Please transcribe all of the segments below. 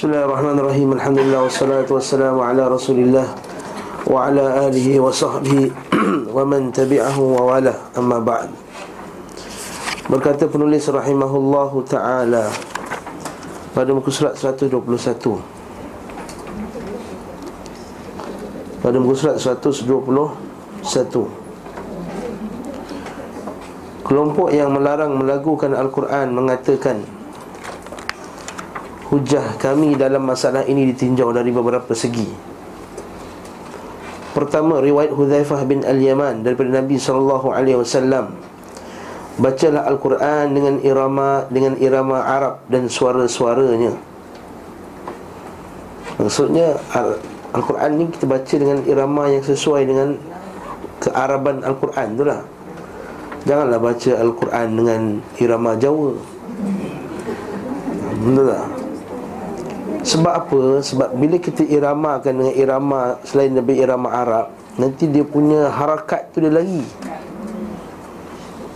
Bismillahirrahmanirrahim. Alhamdulillah wassalatu wassalamu ala rasulillah Wa ala alihi wa sahbihi Wa man tabi'ahu wa wala. Amma ba'd. Berkata penulis rahimahullahu ta'ala Pada muka surat 121 Pada muka surat 121 Kelompok yang melarang melagukan Al-Quran mengatakan Hujah kami dalam masalah ini ditinjau dari beberapa segi. Pertama, riwayat Hudhaifah bin Al-Yaman daripada Nabi SAW Bacalah Al-Quran dengan irama dengan irama Arab dan suara-suaranya. Maksudnya Al-Quran ni kita baca dengan irama yang sesuai dengan kearaban Al-Quran tu lah. Janganlah baca Al-Quran dengan irama Jawa. Betul tak? Sebab apa? Sebab bila kita iramakan dengan irama Selain daripada irama Arab Nanti dia punya harakat tu dia lari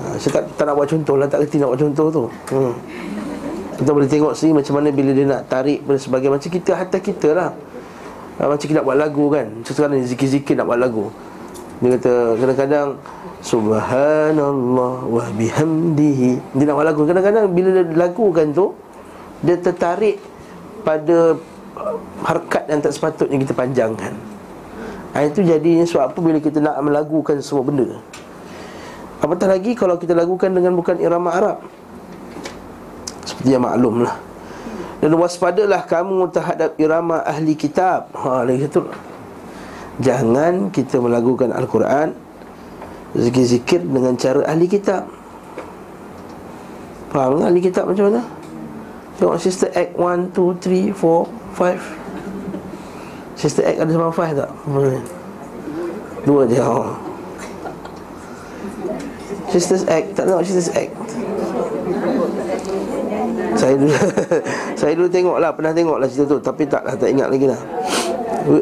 ha, Saya tak, tak nak buat contoh lah Tak kerti nak buat contoh tu. Hmm. Kita boleh tengok sini macam mana bila dia nak tarik dan sebagainya. Macam kita, hatta kita lah. Ha, Macam kita nak buat lagu kan. Macam sekarang ni zikir-zikir nak buat lagu. Dia kata kadang-kadang Subhanallah wa bihamdihi. Dia nak buat lagu. Kadang-kadang bila dia lagukan tu Dia tertarik pada uh, harkat yang tak sepatutnya kita panjangkan. Ha, Itu jadinya sebab apa? Bila kita nak melagukan semua benda. Apatah lagi kalau kita lagukan dengan bukan irama Arab. Seperti yang maklum lah. Dan waspadalah kamu terhadap irama ahli kitab. Ha, lagi satu. Jangan kita melagukan Al-Quran Zikir-zikir dengan cara ahli kitab. Faham ahli kitab macam mana? Tengok sister act 1, 2, 3, 4, 5 Sister act ada sama 5 tak? Dua je oh. Sisters act Tak tengok sisters act. Saya dulu Saya dulu tengok lah Pernah tengok lah cerita tu Tapi tak lah Tak ingat lagi lah.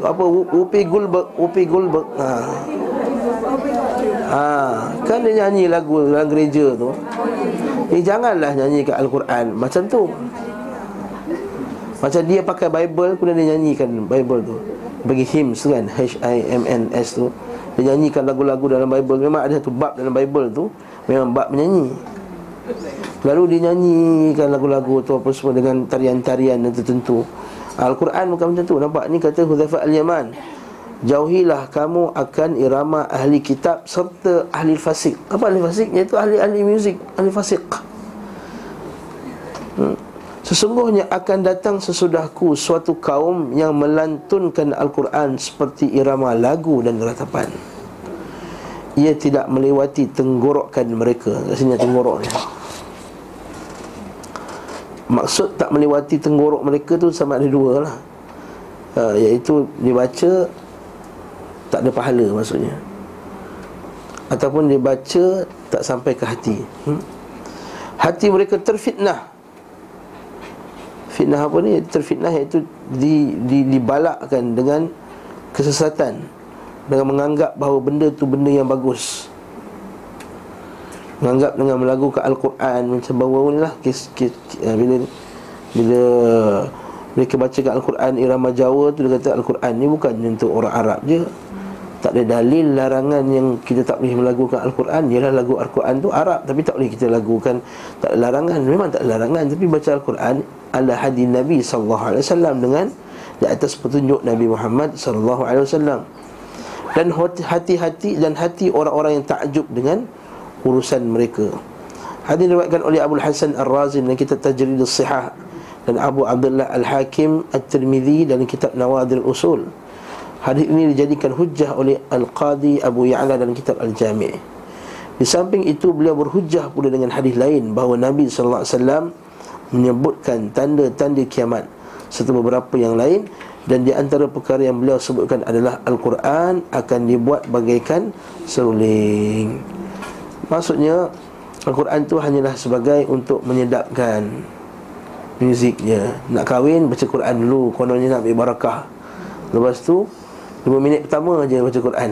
Apa Whoopi Goldberg Whoopi Goldberg ha. Ha, kan dia nyanyi lagu dalam gereja tu. Eh janganlah nyanyi kat Al-Quran. Macam tu Macam dia pakai Bible Kemudian dia nyanyikan Bible tu Bagi hymns kan H-I-M-N-S tu Dia nyanyikan lagu-lagu dalam Bible Memang ada satu bab dalam Bible tu Memang bab menyanyi Lalu dia nyanyikan lagu-lagu tu Apa semua dengan tarian-tarian yang tertentu Al-Quran bukan macam tu Nampak ni kata Huzaifah Al-Yaman Jauhilah kamu akan irama ahli kitab serta ahli fasik. Apa ahli fasik? Iaitu ahli-ahli muzik, ahli fasik. Hmm. Sesungguhnya akan datang sesudahku suatu kaum yang melantunkan Al-Quran seperti irama lagu dan ratapan. Ia tidak melewati tenggorokan mereka. Sini tenggorok ni. Maksud tak melewati tenggorok mereka tu sama ada dua lah. Uh, iaitu dibaca tak ada pahala maksudnya Ataupun dia baca Tak sampai ke hati hmm? Hati mereka terfitnah Fitnah apa ni? Terfitnah iaitu di, di, Dibalakkan dengan Kesesatan Dengan menganggap bahawa benda tu benda yang bagus Menganggap dengan melagukan Al-Quran Macam ni lah kes, kes, kes, Bila Bila mereka baca Al-Quran irama Jawa tu Dia kata Al-Quran ni bukan untuk orang Arab je tak ada dalil larangan yang kita tak boleh melagukan Al-Quran. Ialah lagu Al-Quran tu Arab Tapi tak boleh kita lagukan. Tak ada larangan. Memang tak ada larangan Tapi baca Al-Quran Ala hadis Nabi SAW Dengan Di atas petunjuk Nabi Muhammad SAW Dan hati-hati Dan hati orang-orang yang takjub dengan Urusan mereka. Hadis diriwayatkan oleh Abu Hasan Ar-Razi Dan kitab Tajrid Al-Sihah Dan Abu Abdullah Al-Hakim Al-Tirmidhi Dan kitab Nawadir Usul Hadis ini dijadikan hujah oleh Al-Qadi Abu Ya'la dalam kitab Al-Jami' Di samping itu beliau berhujah pula dengan hadis lain bahawa Nabi sallallahu alaihi wasallam menyebutkan tanda-tanda kiamat serta beberapa yang lain dan di antara perkara yang beliau sebutkan adalah Al-Quran akan dibuat bagaikan seruling. Maksudnya Al-Quran tu hanyalah sebagai untuk menyedapkan muziknya. Nak kahwin baca Quran dulu, kononnya nak ambil barakah. Lepas tu 5 minit pertama aja baca Quran.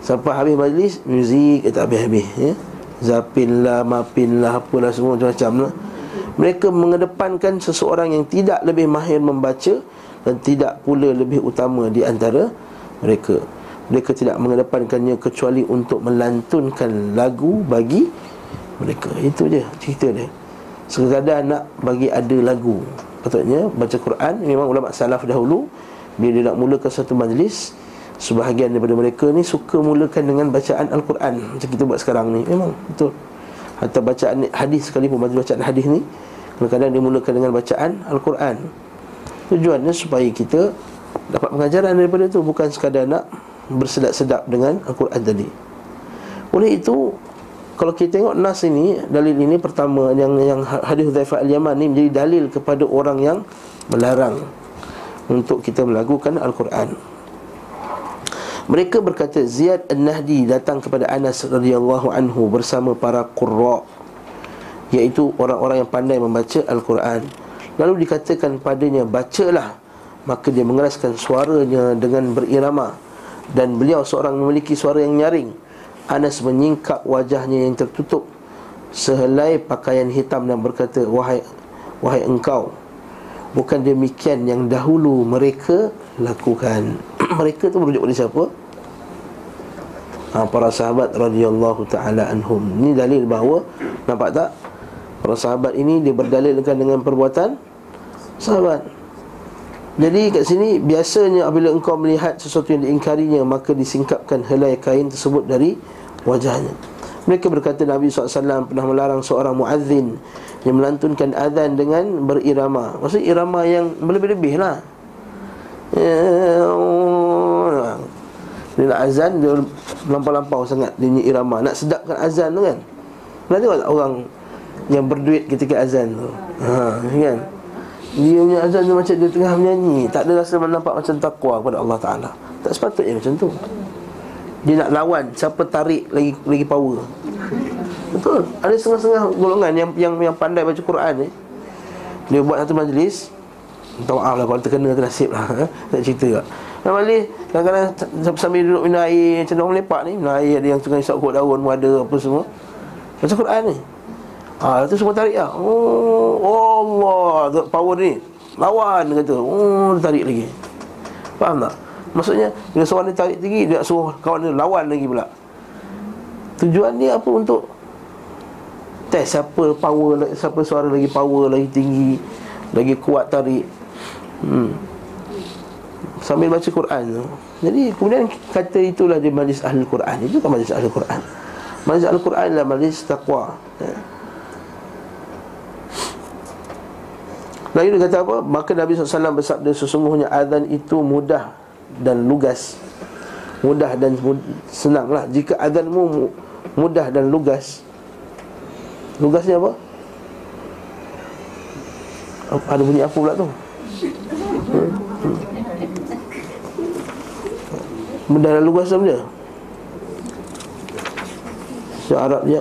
Sampai habis majlis Muzik tak habis-habis ya? Zapin lah, mapin lah, apalah semua macam-macam lah. Mereka mengedepankan seseorang yang tidak lebih mahir membaca Dan tidak pula lebih utama di antara mereka. Mereka tidak mengedepankannya kecuali untuk melantunkan lagu bagi mereka. Itu je cerita dia. Sekadar nak bagi ada lagu. Patutnya baca Quran Memang ulama salaf dahulu Bila dia nak mulakan satu majlis Sebahagian daripada mereka ni suka mulakan dengan bacaan Al-Quran. Macam kita buat sekarang ni. Memang betul. Atau bacaan hadis sekalipun Majlis bacaan hadis ni Kadang-kadang dia mulakan dengan bacaan Al-Quran. Tujuannya supaya kita Dapat pengajaran daripada itu Bukan sekadar nak bersedap-sedap dengan Al-Quran tadi. Oleh itu Kalau kita tengok Nas ini Dalil ini pertama Yang yang hadis Hudhaifah Al-Yaman ni Menjadi dalil kepada orang yang Melarang Untuk kita melakukan Al-Quran Mereka berkata Ziyad An-Nahdi datang kepada Anas radhiyallahu anhu bersama para qurra iaitu orang-orang yang pandai membaca Al-Quran. Lalu dikatakan padanya bacalah maka dia mengeraskan suaranya dengan berirama dan beliau seorang memiliki suara yang nyaring. Anas menyingkap wajahnya yang tertutup sehelai pakaian hitam dan berkata wahai wahai engkau bukan demikian yang dahulu mereka lakukan. mereka tu merujuk kepada siapa? Ha, para sahabat radhiyallahu taala anhum. Ini dalil bahawa nampak tak? Para sahabat ini dia berdalilkan dengan perbuatan sahabat. Jadi kat sini biasanya apabila engkau melihat sesuatu yang diingkarinya maka disingkapkan helai kain tersebut dari wajahnya. Mereka berkata Nabi SAW pernah melarang seorang muazzin yang melantunkan azan dengan berirama. Maksud irama yang berlebih-lebih lah. Dia nak azan dia lampau-lampau sangat. Dia irama. Nak sedapkan azan tu kan. Nanti orang yang berduit ketika azan tu. Ha, kan? Dia punya azan tu macam dia tengah menyanyi. Tak ada rasa nampak macam takwa kepada Allah Taala. Tak sepatutnya macam tu dia nak lawan siapa tarik lagi lagi power. Betul. Ada setengah-setengah golongan yang yang yang pandai baca Quran ni dia buat satu majlis minta maaf lah kalau terkena tu nasib lah ha? nak cerita tak Dan balik kadang-kadang sambil duduk minum air Macam orang lepak ni Minum air ada yang tengah isap kot daun Ada apa semua. Baca Quran ni. Ha, tu semua tarik lah. Oh, Allah Power ni. Lawan kata. Oh, tarik lagi. Faham tak? Maksudnya Bila seorang ni tarik tinggi Dia suruh kawan dia lawan lagi pula Tujuan dia apa untuk Test siapa power Siapa suara lagi power Lagi tinggi Lagi kuat tarik hmm. Sambil baca Quran tu Jadi kemudian kata itulah dia majlis ahli Quran Itu kan majlis ahli Quran Majlis ahli Quran adalah majlis taqwa ya. Lalu dia kata apa? Maka Nabi SAW bersabda sesungguhnya azan itu mudah dan lugas Mudah dan senang lah Jika azanmu mudah dan lugas Lugasnya apa? Ada bunyi apa pula tu? Mudah dan lugas sama dia? Arab dia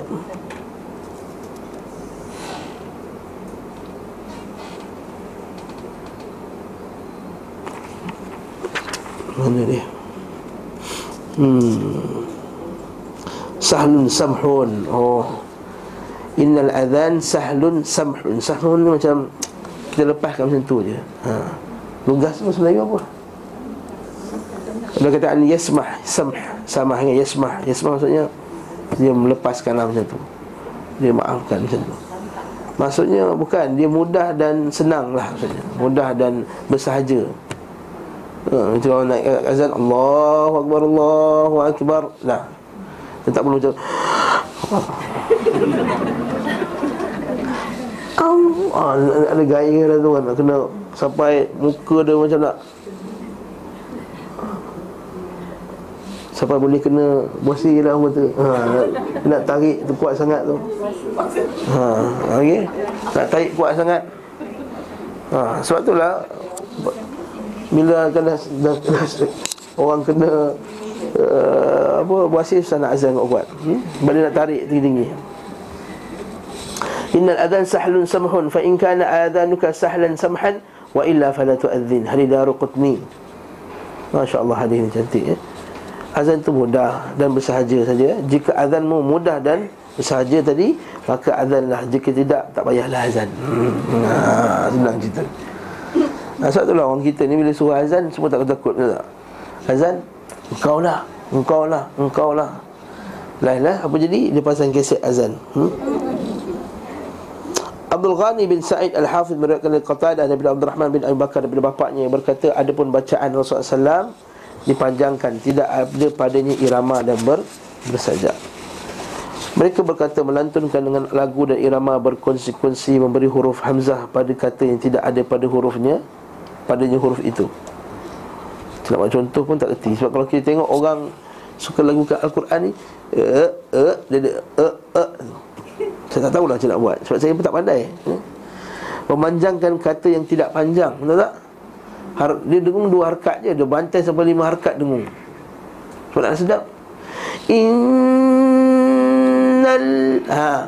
Mana dia? Hmm. Sahlun samhun. Oh. Innal adhan sahlun samhun. Sahlun ni macam kita lepaskan macam tu je. Ha. Lugas tu sebenarnya apa? Kalau kataan yasmah, samh, sama dengan yasmah. Yasmah maksudnya dia melepaskan lah macam tu. Dia maafkan macam tu. Maksudnya bukan dia mudah dan senang lah maksudnya. Mudah dan bersahaja. Ha, itu orang naik azan Allahu Akbar Allahu Akbar. Nah. Dia tak perlu macam ah, Ada gaya dah tu kan Nak kena Sampai muka dia macam nak Sampai boleh kena Bosi lah tu. Ha, nak, nak tarik tu kuat sangat tu. Ha, okay? Nak tarik kuat sangat. Ha, Sebab tu lah bila kena dah, dah, orang kena uh, apa wasif sana azan kau kuat. Hmm? bila nak tarik tinggi-tinggi. Innal adhan sahlun samhun fa in kana adhanuka sahlan samhan wa illa fala tu'adhin hari daru qutni. masya-Allah hadis ini cantik ya. Azan itu mudah dan bersahaja saja. Jika azanmu mudah dan sahaja tadi Maka azanlah Jika tidak tak payahlah azan. Hmm. ha, Senang cerita ha, Sebab itulah orang kita ni bila suruh azan Semua tak takut tak? Azan Engkau lah Engkau lah Engkau lah Lah lah Apa jadi Dia pasang keset azan hmm? Abdul Ghani bin Sa'id Al-Hafidh meriwayatkan dari Qatadah daripada Abdul Rahman bin Abi Bakar daripada bapaknya yang berkata adapun bacaan Rasulullah SAW dipanjangkan tidak ada padanya irama dan ber, bersajak. Mereka berkata melantunkan dengan lagu dan irama berkonsekuensi memberi huruf hamzah pada kata yang tidak ada pada hurufnya padanya huruf itu. Tidak buat contoh pun tak kerti Sebab kalau kita tengok orang Suka lagu kat Al-Quran ni eh, Dia ada eh, eh. Saya tak tahulah macam nak buat Sebab saya pun tak pandai eh. Memanjangkan kata yang tidak panjang Betul tak? Har- dia dengung dua harkat je Dia bantai sampai lima harkat dengung Sebab nak sedap Innal Ha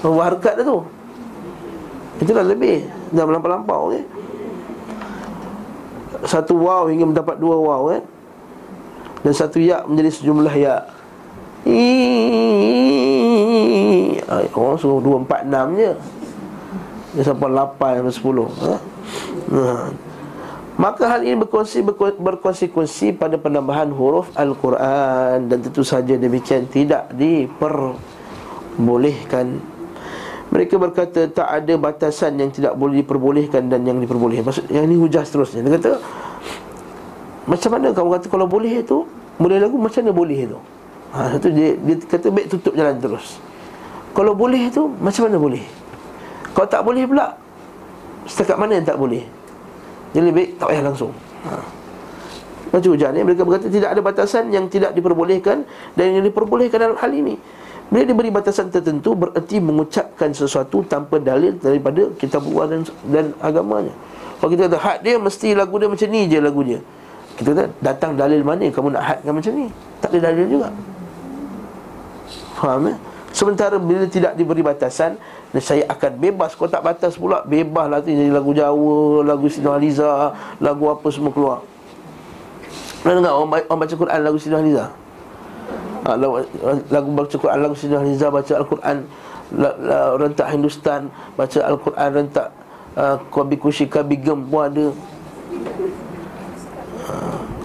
Dua harkat dah tu Itulah lebih Dah melampau-lampau okay? Satu waw hingga mendapat dua waw kan dan satu ya menjadi sejumlah ya Oh, suruh dua empat enam je. Dia sampai lapan sampai sepuluh ha? ha? Maka hal ini berkongsi, berkonsekuensi pada penambahan huruf Al-Quran. Dan tentu saja demikian tidak diperbolehkan mereka berkata tak ada batasan yang tidak boleh diperbolehkan dan yang diperbolehkan. Maksud yang ini hujah seterusnya. Dia kata macam mana kamu kata kalau boleh itu boleh lagu macam mana boleh itu? Ha satu dia dia kata baik tutup jalan terus. Kalau boleh itu macam mana boleh? Kalau tak boleh pula setakat mana yang tak boleh? Jadi baik tak payah langsung. Ha. Macam hujah ni mereka berkata tidak ada batasan yang tidak diperbolehkan dan yang diperbolehkan dalam hal ini. Bila diberi batasan tertentu Bererti mengucapkan sesuatu tanpa dalil Daripada kitab Allah dan, dan agamanya. Kalau kita kata had dia Mesti lagu dia macam ni je lagu dia Kita kata datang dalil mana? Kamu nak hadkan macam ni? Tak ada dalil juga. Faham ya? Sementara bila tidak diberi batasan Saya akan bebas. Kalau tak batas pula Bebas lah tu Jadi lagu Jawa Lagu Sina Aliza Lagu apa semua keluar. Pernah dengar orang, baca Quran lagu Sina Aliza? Ha, lagu, baca Quran lagu Sina Riza baca Al-Quran. La, la, rentak Hindustan baca Al-Quran rentak uh, Kobi Kushika Bigem pun ada. Ha,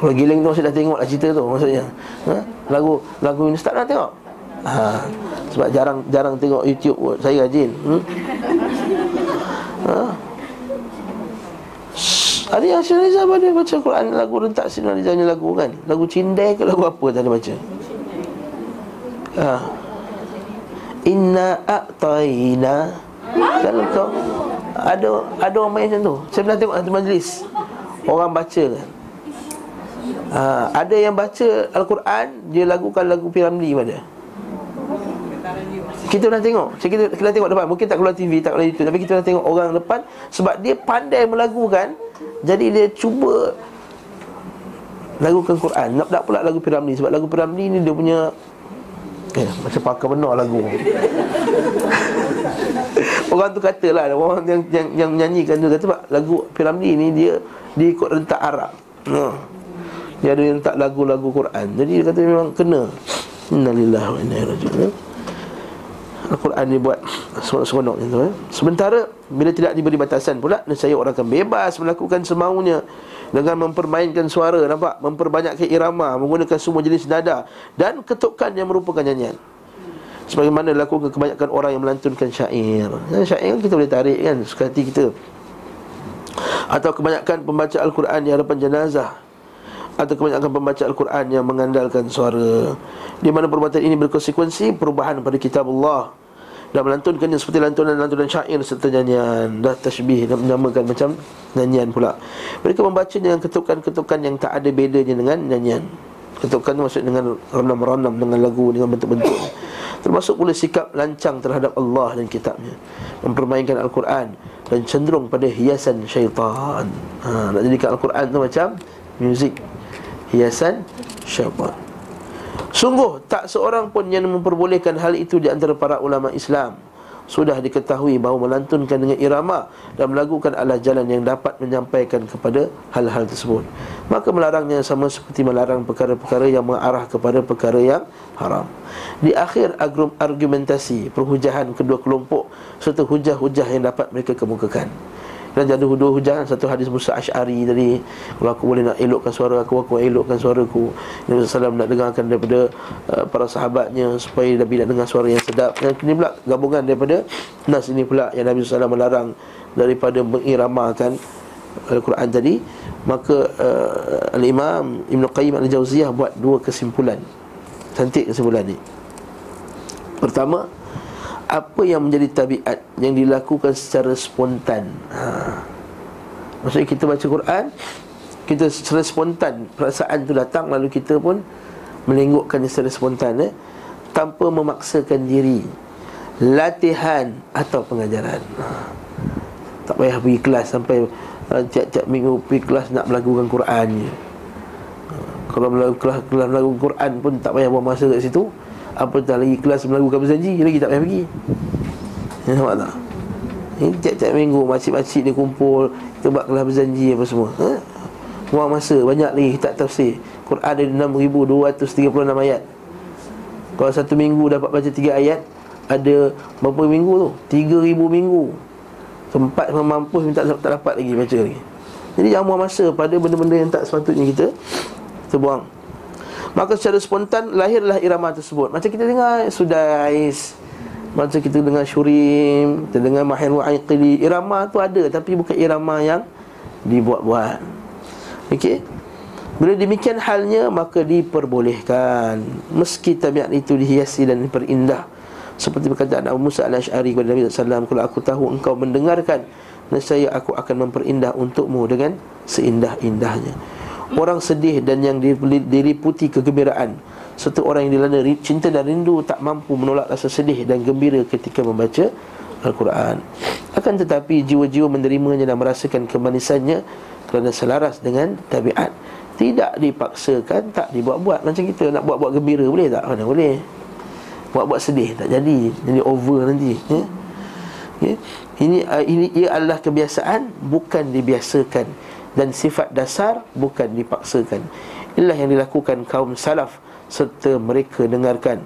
kalau giling tu saya dah tengok lah cerita tu maksudnya. Ha? lagu lagu Hindustan dah tengok. Ha, sebab jarang jarang tengok YouTube pun saya rajin hmm? ha? Ada yang Sina Riza pada baca Quran. Lagu rentak Sina Riza lagu kan? Lagu cindai ke lagu apa tak ada baca ha. Inna a'tayna. Kan kau Ada ada orang main macam tu. Saya pernah tengok satu majlis. Orang baca. Kan ha. Ada yang baca Al-Quran Dia lagukan lagu Piramli pada. Kita pernah tengok. Kita, kita tengok depan. Mungkin tak keluar TV Tak keluar YouTube. Tapi kita pernah tengok orang depan. Sebab dia pandai melagukan Jadi dia cuba Lagukan Quran. Nak, nak pula lagu Piramli. Sebab lagu Piramli ni dia punya eh, Macam pakar benar lagu. Orang tu katalah Orang yang, yang, yang menyanyikan tu Kata lagu Piramli ni dia Dia ikut rentak Arab. Ha. Dia ada rentak lagu-lagu Quran. Jadi dia kata memang kena. Innalillah wa inna ilaihi Al-Quran ni buat seronok-seronok macam tu eh? Sementara bila tidak diberi batasan pula Saya orang akan bebas melakukan semaunya dengan mempermainkan suara nampak? Memperbanyakkan irama menggunakan semua jenis nada dan ketukan yang merupakan nyanyian. Sebagaimana dilakukan kebanyakan orang yang melantunkan syair. Ya, syair kan kita boleh tarik kan suka hati kita. Atau kebanyakan pembaca Al-Quran di hadapan jenazah. Atau kebanyakan pembaca Al-Quran yang mengandalkan suara. Di mana perbuatan ini berkonsekuensi perubahan pada kitab Allah dan melantunkannya seperti lantunan-lantunan syair serta nyanyian. Dah tashbih dan menamakan macam nyanyian pula. Mereka membaca dengan ketukan-ketukan yang tak ada bedanya dengan nyanyian. Ketukan maksud dengan renam-renam dengan lagu dengan bentuk-bentuk. Termasuk pula sikap lancang terhadap Allah dan kitabnya. Mempermainkan Al-Quran dan cenderung pada hiasan syaitan. Ha, nak jadikan Al-Quran tu macam muzik. Hiasan syaitan Sungguh tak seorang pun yang memperbolehkan hal itu di antara para ulama Islam sudah diketahui bahawa melantunkan dengan irama dan melakukan adalah jalan yang dapat menyampaikan kepada hal-hal tersebut. Maka melarangnya sama seperti melarang perkara-perkara yang mengarah kepada perkara yang haram. Di akhir argumentasi perhujahan kedua kelompok serta hujah-hujah yang dapat mereka kemukakan. Dan jadi dua hujah Satu hadis Musa Ash'ari tadi. Kalau aku boleh nak elokkan suara aku Aku elokkan suara aku Nabi SAW nak dengarkan daripada uh, Para sahabatnya Supaya Nabi nak dengar suara yang sedap. Dan ini pula gabungan daripada Nas ini pula Yang Nabi SAW melarang Daripada mengiramakan Al-Quran tadi. Maka uh, Al-Imam Ibn Qayyim Al-Jawziyah Buat dua kesimpulan. Cantik kesimpulan ni. Pertama apa yang menjadi tabiat yang dilakukan secara spontan. Ha. Maksudnya kita baca Quran, kita secara spontan perasaan tu datang lalu kita pun melenggukkan secara spontan eh, tanpa memaksakan diri. Latihan atau pengajaran. Ha. Tak payah pergi kelas sampai uh, tiap-tiap minggu pergi kelas nak melakukan Quran je. Ha. Kalau melakukan kelas, kelas melakukan Quran pun tak payah buang masa kat situ apa tak lagi kelas melakukan berjanji Lagi tak payah pergi. Ya nampak tak? Ini tiap-tiap minggu Makcik-makcik dia kumpul Kita buat kelas berjanji apa semua. Ha? Buang masa Banyak lagi kita tafsir. Quran ada 6,236 ayat. Kalau satu minggu dapat baca 3 ayat Ada berapa minggu tu? 3,000 minggu. Sempat mampu minta tak dapat lagi baca lagi. Jadi jangan buang masa pada benda-benda yang tak sepatutnya kita Kita buang Maka secara spontan lahirlah irama tersebut. Macam kita dengar Sudais Macam kita dengar Syurim Kita dengar Mahir Wa'aiqili Irama tu ada Tapi bukan irama yang Dibuat-buat. Okey? Bila demikian halnya maka diperbolehkan. Meski tabiat itu dihiasi dan diperindah. Seperti perkataan Abu Musa al-Ash'ari kepada Nabi SAW kalau aku tahu engkau mendengarkan nescaya aku akan memperindah untukmu dengan seindah-indahnya Orang sedih dan yang diliputi kegembiraan. Serta orang yang dilanda cinta dan rindu Tak mampu menolak rasa sedih dan gembira ketika membaca Al-Quran. Akan tetapi jiwa-jiwa menerimanya dan merasakan kemanisannya Kerana selaras dengan tabiat. Tidak dipaksakan, tak dibuat-buat. Macam kita nak buat-buat gembira boleh tak? Mana boleh. Buat-buat sedih, tak jadi. Jadi over nanti ya? Ya? Ini, uh, ini ia adalah kebiasaan Bukan dibiasakan dan sifat dasar bukan dipaksakan. Inilah yang dilakukan kaum salaf serta mereka dengarkan.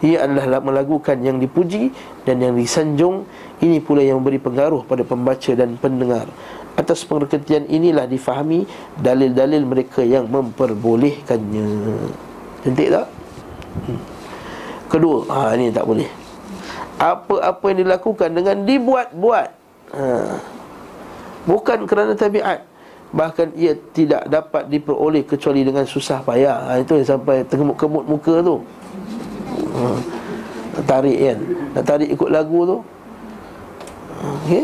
Ia adalah melakukan yang dipuji dan yang disanjung. Ini pula yang memberi pengaruh pada pembaca dan pendengar. Atas pengertian inilah difahami dalil-dalil mereka yang memperbolehkannya. Cantik tak? Hmm. Kedua, ha, ini tak boleh. Apa-apa yang dilakukan dengan dibuat-buat. Ha. Bukan kerana tabiat Bahkan ia tidak dapat diperoleh kecuali dengan susah payah ha, Itu yang sampai tengemuk-kemut muka tu ha, Tarik kan Nak tarik ikut lagu tu okay.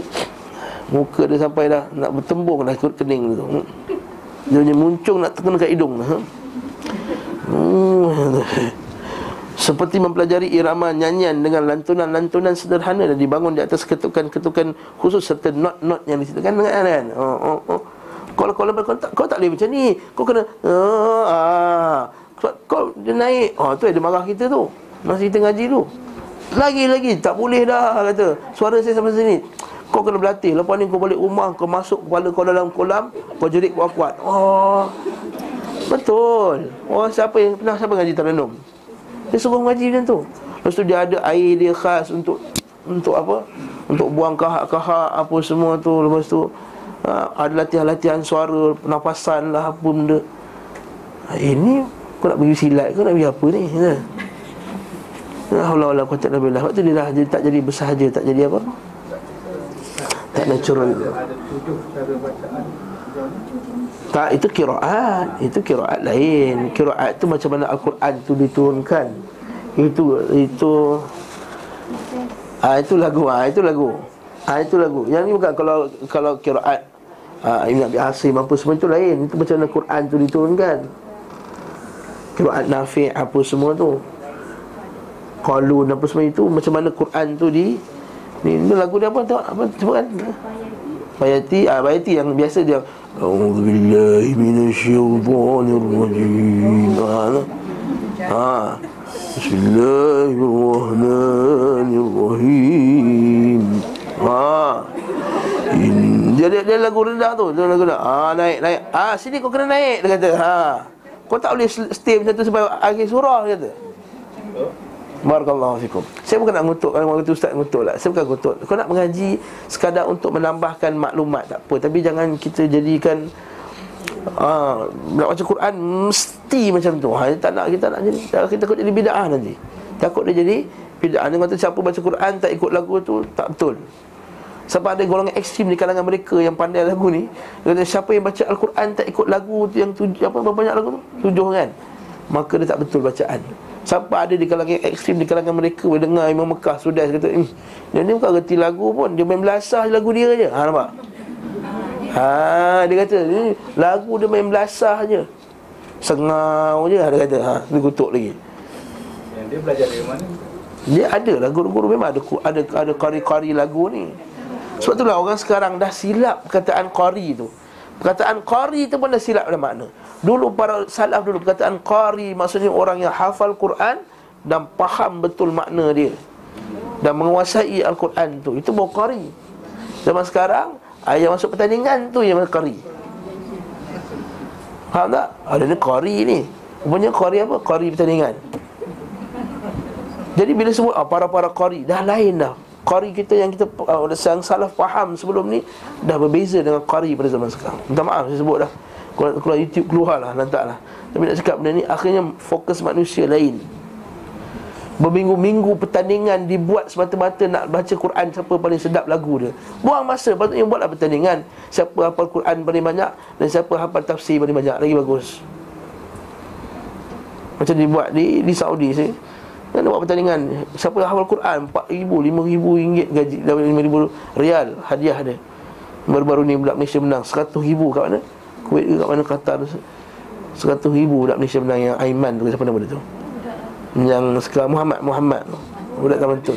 Muka dia sampai dah Nak bertembung dah ikut kening tu Dia punya muncung nak terkena kat hidung ha? hmm. Seperti mempelajari irama nyanyian dengan lantunan-lantunan sederhana dan dibangun di atas ketukan-ketukan khusus serta not-not yang disebutkan dengan kan. Oh, oh, oh. Kalau kau kau tak kau tak boleh macam ni. Kau kena ah, ah. Kau, kau dia naik. Oh tu dia marah kita tu. Masa kita ngaji tu. Lagi-lagi tak boleh dah kata. Suara saya sampai sini. Kau kena berlatih. Lepas ni kau balik rumah, kau masuk kepala kau dalam kolam, kau jerit kuat-kuat. Oh. Betul. Oh siapa yang pernah siapa ngaji terenung? Dia suruh ngaji macam tu. Lepas tu dia ada air dia khas untuk untuk apa? Untuk buang kahak-kahak apa semua tu. Lepas tu ha, Ada latihan-latihan suara Pernafasan lah apa benda. Ha, Ini kau nak pergi silat Kau nak pergi apa ni? Ya? Allah Allah kau tak nak belah Sebab tu dia dah dia tak jadi bersahaja Tak jadi apa? Tak natural Tak itu kiraat Itu kiraat lain. Kiraat tu macam mana Al-Quran tu diturunkan. Itu Itu Ah itu lagu ah itu lagu. Ah itu lagu. Yang ni bukan kalau kalau kiraat ha, Ibn Abi Asim apa semua itu lain Itu macam mana Quran tu diturunkan Quran Nafi' apa semua tu Qalun apa semua itu Macam mana Quran tu di Ni, ni lagu dia apa tu apa sebut kan Bayati ah Bayati yang biasa dia A'udzubillahi minasyaitonirrajim. Ha. ha. Bismillahirrahmanirrahim Ha dia, dia, dia lagu rendah tu Dia lagu rendah Ah naik naik Ah sini kau kena naik Dia kata Ha Kau tak boleh stay macam tu Sampai akhir surah Dia kata Barakallahu fikum. Saya bukan nak ngutuk kalau waktu ustaz ngutuk lah. Saya bukan ngutuk. Kau nak mengaji sekadar untuk menambahkan maklumat tak apa. Tapi jangan kita jadikan ah nak baca Quran mesti macam tu. Ha tak nak kita nak jadi kita takut jadi bidah nanti. Takut dia jadi bidah. Dia kata siapa baca Quran tak ikut lagu tu tak betul. Sebab ada golongan ekstrim di kalangan mereka yang pandai lagu ni. Dia kata siapa yang baca Al-Quran tak ikut lagu tu yang tujuh apa banyak lagu tu? Tujuh kan. Maka dia tak betul bacaan. Sampai ada di kalangan ekstrim Di kalangan mereka Bila dengar Imam Mekah Sudah kata eh, Dia ni bukan reti lagu pun Dia main belasah lagu dia je Ha nampak Ha dia kata ni Lagu dia main belasah je Sengau je Dia kata ha Dia kutuk lagi Yang dia belajar dari mana Dia ada lah Guru-guru memang ada Ada ada kari-kari lagu ni Sebab itulah orang sekarang Dah silap perkataan kari tu. Perkataan qari itu pun dah silap ada makna. Dulu para salaf dulu perkataan qari Maksudnya orang yang hafal Quran Dan faham betul makna dia. Dan menguasai Al-Quran tu. Itu baru qari. Zaman sekarang Yang masuk pertandingan tu yang qari. Faham tak? Ada ni qari ni. Rupanya qari apa? Qari pertandingan. Jadi bila sebut ah, para-para qari Dah lain dah Qari kita yang kita uh, Yang salah faham sebelum ni Dah berbeza dengan Qari pada zaman sekarang Minta maaf saya sebut dah Kalau, kalau YouTube keluar lah Lantak lah Tapi nak cakap benda ni Akhirnya fokus manusia lain Berminggu-minggu pertandingan dibuat semata-mata nak baca Quran siapa paling sedap lagu dia. Buang masa patutnya buatlah pertandingan siapa hafal Quran paling banyak dan siapa hafal tafsir paling banyak lagi bagus. Macam dibuat di di Saudi sini. Kan buat pertandingan Siapa yang hafal Quran 4,000, 5,000 ringgit gaji 5,000 rial hadiah dia Baru-baru ni budak Malaysia menang 100,000 kat mana? Kuwait ke kat mana Qatar 100,000 budak Malaysia menang yang Aiman tu Siapa nama dia tu? Yang sekarang Muhammad Muhammad tu Budak taman tu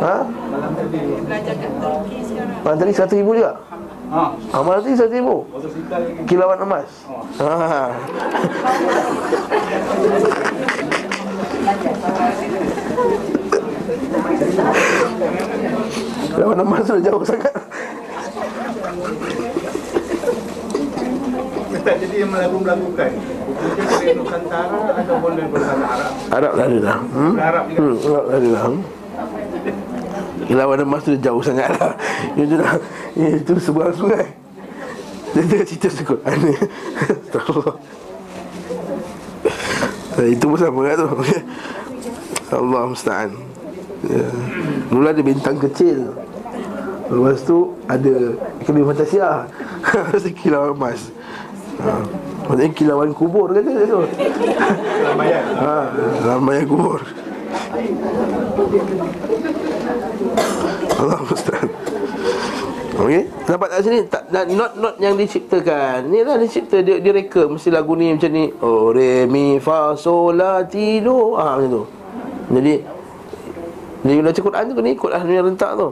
Ha? Malam tadi 100,000 juga? Ha. Ah, malam tadi 100,000 Kilauan emas Ha. Lawan nama sudah jauh sangat. Tak jadi yang melagu-melagukan Mungkin dari Nusantara ataupun dari bahasa Arab Arab lah dia dah. Hmm? Arab juga. Hmm, Arab lah dia dah. Hmm? Lawan emas tu jauh sangat lah Yang tu dah Itu sebuah sungai. Dia tengah cerita sekut Astagfirullah Itu pun sama kan tu. Allah musta'an. Ya. Mula ada bintang kecil. Lepas tu ada Kebih fantasia. Tu kilauan emas. Ha. Maksudnya kilauan kubur kata tu. Lamayan ha, Lamayan kubur. Allah musta'an Okey, dapat kat sini tak not not yang diciptakan. Ni lah dicipta dia direka mesti lagu ni macam ni. Oh re mi fa sol la ti do. Ah macam tu. Jadi dia baca Quran tu kena ikutlah dunia rentak tu.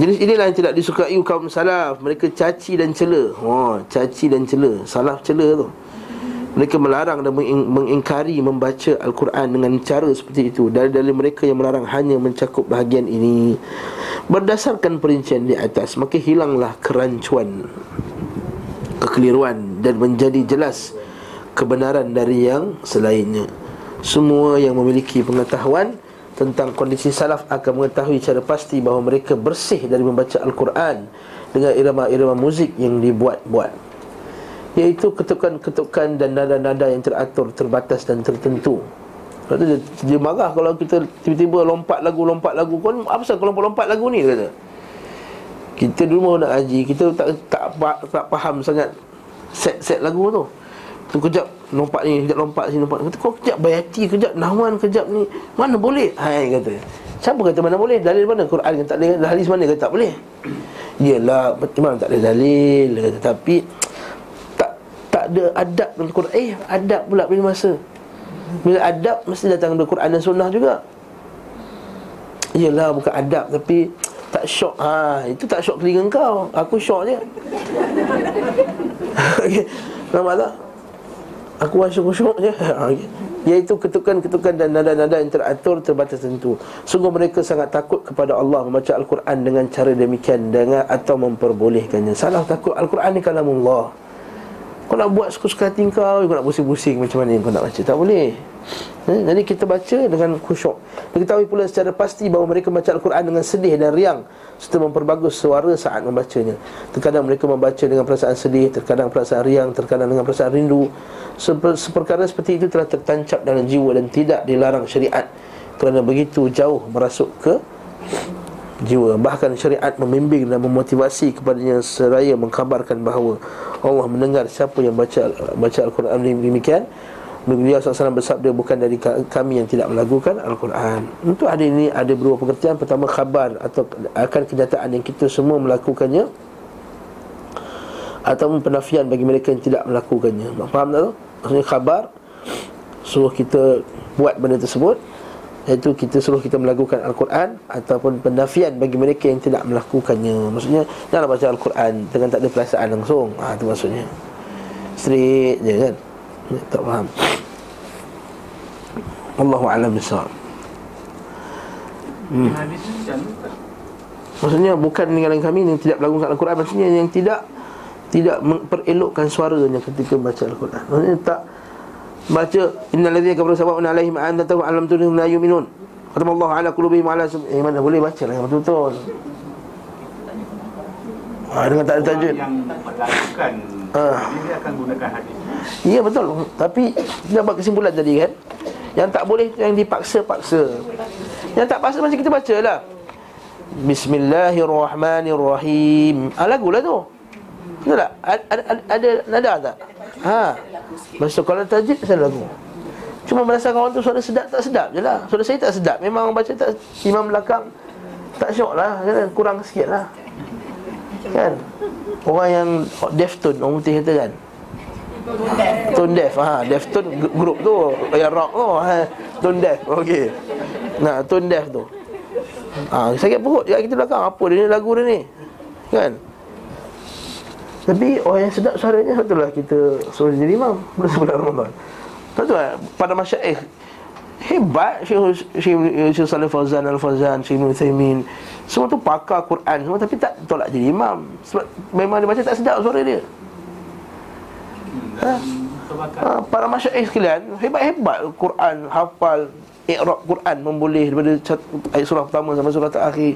Jadi inilah yang tidak disukai kaum salaf. Mereka caci dan cela. Oh, caci dan cela. Salaf cela tu. Mereka melarang dan meng- mengingkari membaca Al-Quran dengan cara seperti itu. Dari dari mereka yang melarang hanya mencakup bahagian ini. Berdasarkan perincian di atas Maka hilanglah kerancuan Kekeliruan Dan menjadi jelas Kebenaran dari yang selainnya. Semua yang memiliki pengetahuan Tentang kondisi salaf akan mengetahui cara pasti bahawa mereka bersih dari membaca Al-Quran Dengan irama-irama muzik yang dibuat-buat Iaitu ketukan-ketukan dan nada-nada yang teratur, terbatas dan tertentu Lepas tu dia, dia marah kalau kita tiba-tiba lompat lagu, lompat lagu Kau apa pasal kau lompat-lompat lagu ni? Dia kata Kita dulu mau nak haji, kita tak, tak, tak, tak faham sangat set-set lagu tu Tu kejap lompat ni, kejap lompat sini, lompat Kata kau kejap bayati, kejap nawan, kejap ni Mana boleh? Hai kata Siapa kata mana boleh? Dalil mana? Quran kan tak boleh Hadis mana kata tak boleh? Yelah, memang tak ada dalil kata, tapi ada adab dalam Quran. Eh adab pula bila masa. Bila adab mesti datang dari Quran dan Sunnah juga. Yelah bukan adab tapi Tak syok. Ha, Itu tak syok telinga kau. Aku syok je. Okay. Nampak tak? Aku rasa khusyuk je. Ha, Iaitu ketukan-ketukan dan nada-nada yang teratur terbatas tentu. Sungguh mereka sangat takut kepada Allah Membaca Al-Quran dengan cara demikian dengan Atau memperbolehkannya. Salah takut Al-Quran ni kalamullah Kau nak buat suka-suka hati kau Kau nak pusing-pusing macam mana kau nak baca? Tak boleh. Eh, Jadi kita baca dengan khusyuk. Diketahui pula secara pasti bahawa mereka membaca Al-Quran dengan sedih dan riang Serta memperbagus suara saat membacanya. Terkadang mereka membaca dengan perasaan sedih Terkadang perasaan riang Terkadang dengan perasaan rindu. Seper, Seperkara seperti itu telah tertancap dalam jiwa Dan tidak dilarang syariat. Kerana begitu jauh merasuk ke jiwa. Bahkan syariat membimbing dan memotivasi kepadanya Seraya mengkabarkan bahawa Allah mendengar siapa yang baca baca Al-Quran. Demikian Beliau SAW bersabda bukan dari kami yang tidak melakukan Al-Quran. Untuk ada ini ada beberapa pengertian Pertama khabar atau akan kenyataan yang kita semua melakukannya Atau penafian bagi mereka yang tidak melakukannya. Faham tak tu? Maksudnya khabar Suruh kita buat benda tersebut Iaitu kita suruh kita melakukan Al-Quran Ataupun penafian bagi mereka yang tidak melakukannya. Maksudnya jangan baca Al-Quran dengan tak ada perasaan langsung. Ha, Itu maksudnya. Straight je kan? Tak faham. Allahu a'lam bisawab. Hmm. Maksudnya bukan dengan kami yang tidak melakukan Al-Quran. Maksudnya yang tidak Tidak memperelokkan suaranya ketika baca Al-Quran. Maksudnya tak Baca Innal ladhina kabaru sawa'un alaihim a'an tahu alam tunihum la yuminun. Kata Allah ala kulubihim ala Eh mana boleh baca lah yang betul-betul. Ha, dengan tak ada tajud Yang melakukan Ah. Dia akan gunakan hadis. Ya betul. Tapi Kita buat kesimpulan tadi kan? Yang tak boleh Yang dipaksa-paksa. Yang tak paksa macam kita baca lah. Bismillahirrahmanirrahim. Ah, Lagu lah tu. Betul tak? Ada, ada, ada nada tak? Ha. Maksud kalau tajid Saya lagu. Cuma merasakan orang tu suara sedap tak sedap je lah. Suara saya tak sedap. Memang baca tak Imam belakang Tak syok lah. Kurang sikit lah. Kan? Orang yang deaf Orang putih kata kan? Tone deaf. Ha, Deaf grup tu. Yang rock tu. Ha. Tone deaf Okey. Nah tone deaf tu. Ha, Sakit perut kita belakang. Apa dia ni lagu dia ni? Kan Tapi orang yang sedap suaranya Betul lah kita Suruh jadi imam Bulan sebulan Ramadan. Betul lah Pada masyaih Hebat Syekh Syekh Salih Fauzan Al-Fauzan Syekh Ibn Thaymin Semua tu pakar Quran semua Tapi tak tolak jadi imam. Sebab memang dia baca tak sedap suara dia. Ha? ha, Para masyaih sekalian Hebat-hebat Quran Hafal Iqrab Quran Memboleh daripada ayat surah pertama Sampai surah terakhir.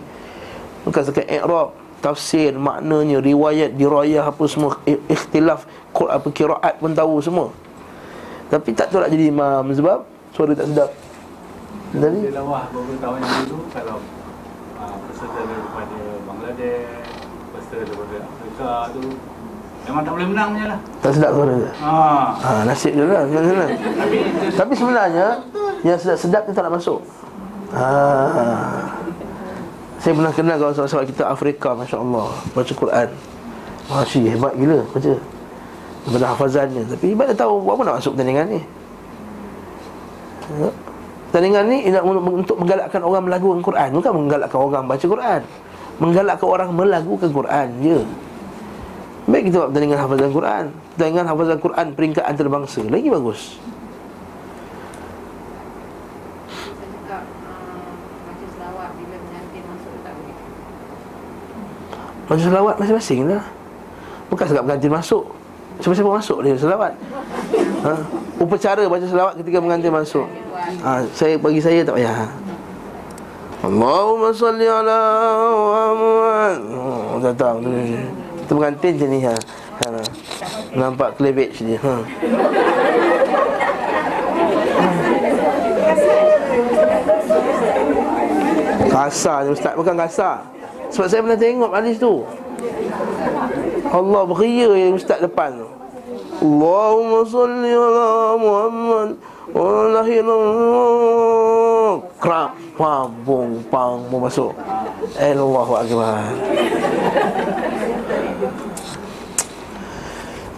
Bukan sekat iqrab Tafsir, maknanya, riwayat, dirayah Apa semua Ikhtilaf Apa kiraat pun tahu semua. Tapi tak tolak jadi imam Sebab suara tak sedap. Jadi lawah beberapa tahun yang dulu Kalau uh, peserta daripada Bangladesh Peserta daripada Afrika tu Memang tak boleh menang punya lah. Tak sedap suara dia? Ha. ha, Nasib dia lah Tapi, Tapi sebenarnya Yang sedap-sedap dia tak nak masuk. Ha. Saya pernah kenal kawan sahabat kita Afrika Masya Allah Baca Quran. Masya hebat gila baca. Daripada hafazannya. Tapi hebat dia tahu Apa nak masuk pertandingan ni. Pertandingan ni untuk menggalakkan orang melagukan Quran. Bukan menggalakkan orang baca Quran. Menggalakkan orang melagukan Quran je. Baik kita buat pertandingan hafazan Quran. Pertandingan hafazan Quran peringkat antarabangsa. Lagi bagus Baca selawat masing-masing lah Bukan sebab pengantin masuk Siapa-siapa masuk dia selawat ha? Upacara baca selawat ketika pengantin masuk ha, Saya bagi saya tak payah Allahumma salli ala Muhammad Oh, datang Itu pengantin je ni ha. ha. Nampak cleavage dia ha. Kasar je ustaz Bukan kasar Sebab saya pernah tengok hadis tu. Allah beria yang ustaz depan tu. Allahumma salli ala Muhammad wa lahirah Krap Pam Bung Pang masuk. Allahu Akbar.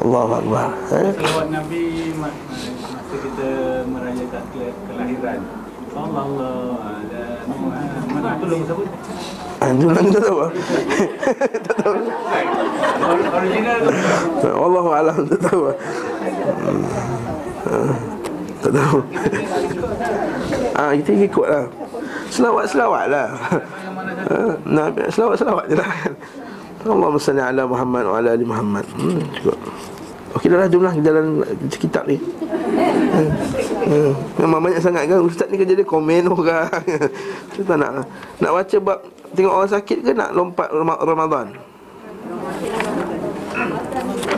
Allahu Akbar. Eh? Selawat Nabi Masa kita merayakan kelahiran. Allah Allah lagu siapa? Anjur lah tak tahu. Tak tahu. Original. Tu Wallahu alam tak tahu. Hmm. Tak tahu. Ah, Kita ikut lah. Selawat-selawat lah. Ha, Nabi, Selawat-selawat je lah. Allahumma salli ala Muhammad wa ala ali Muhammad. Hmm, cukup. Okey dah lah, jomlah jalan kitab ni. Hmm. Hmm. Memang banyak sangat kan. Ustaz ni kerja dia komen orang. Saya tak nak Nak baca bab Tengok orang sakit ke nak lompat Ramadan?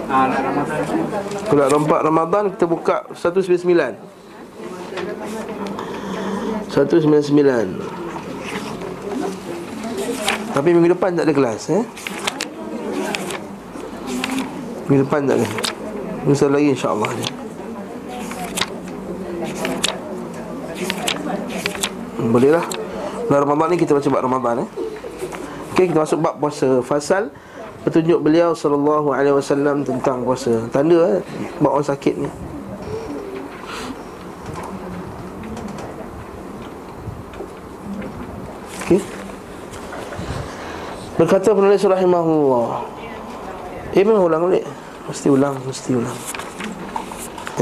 Ah, Ramadan. Kalau nak lompat Ramadan Kita buka 199 199 Tapi minggu depan tak ada kelas eh? Minggu depan tak ada. Minggu lagi insyaAllah. Ni Boleh lah Bulan Ramadan ni kita baca bab Ramadan eh? Okey kita masuk bab puasa Fasal Petunjuk beliau sallallahu alaihi wasallam tentang puasa. Tanda eh bab orang sakit ni. Okey. Berkata penulis rahimahullah. Eh memang ulang balik. Mesti ulang, mesti ulang.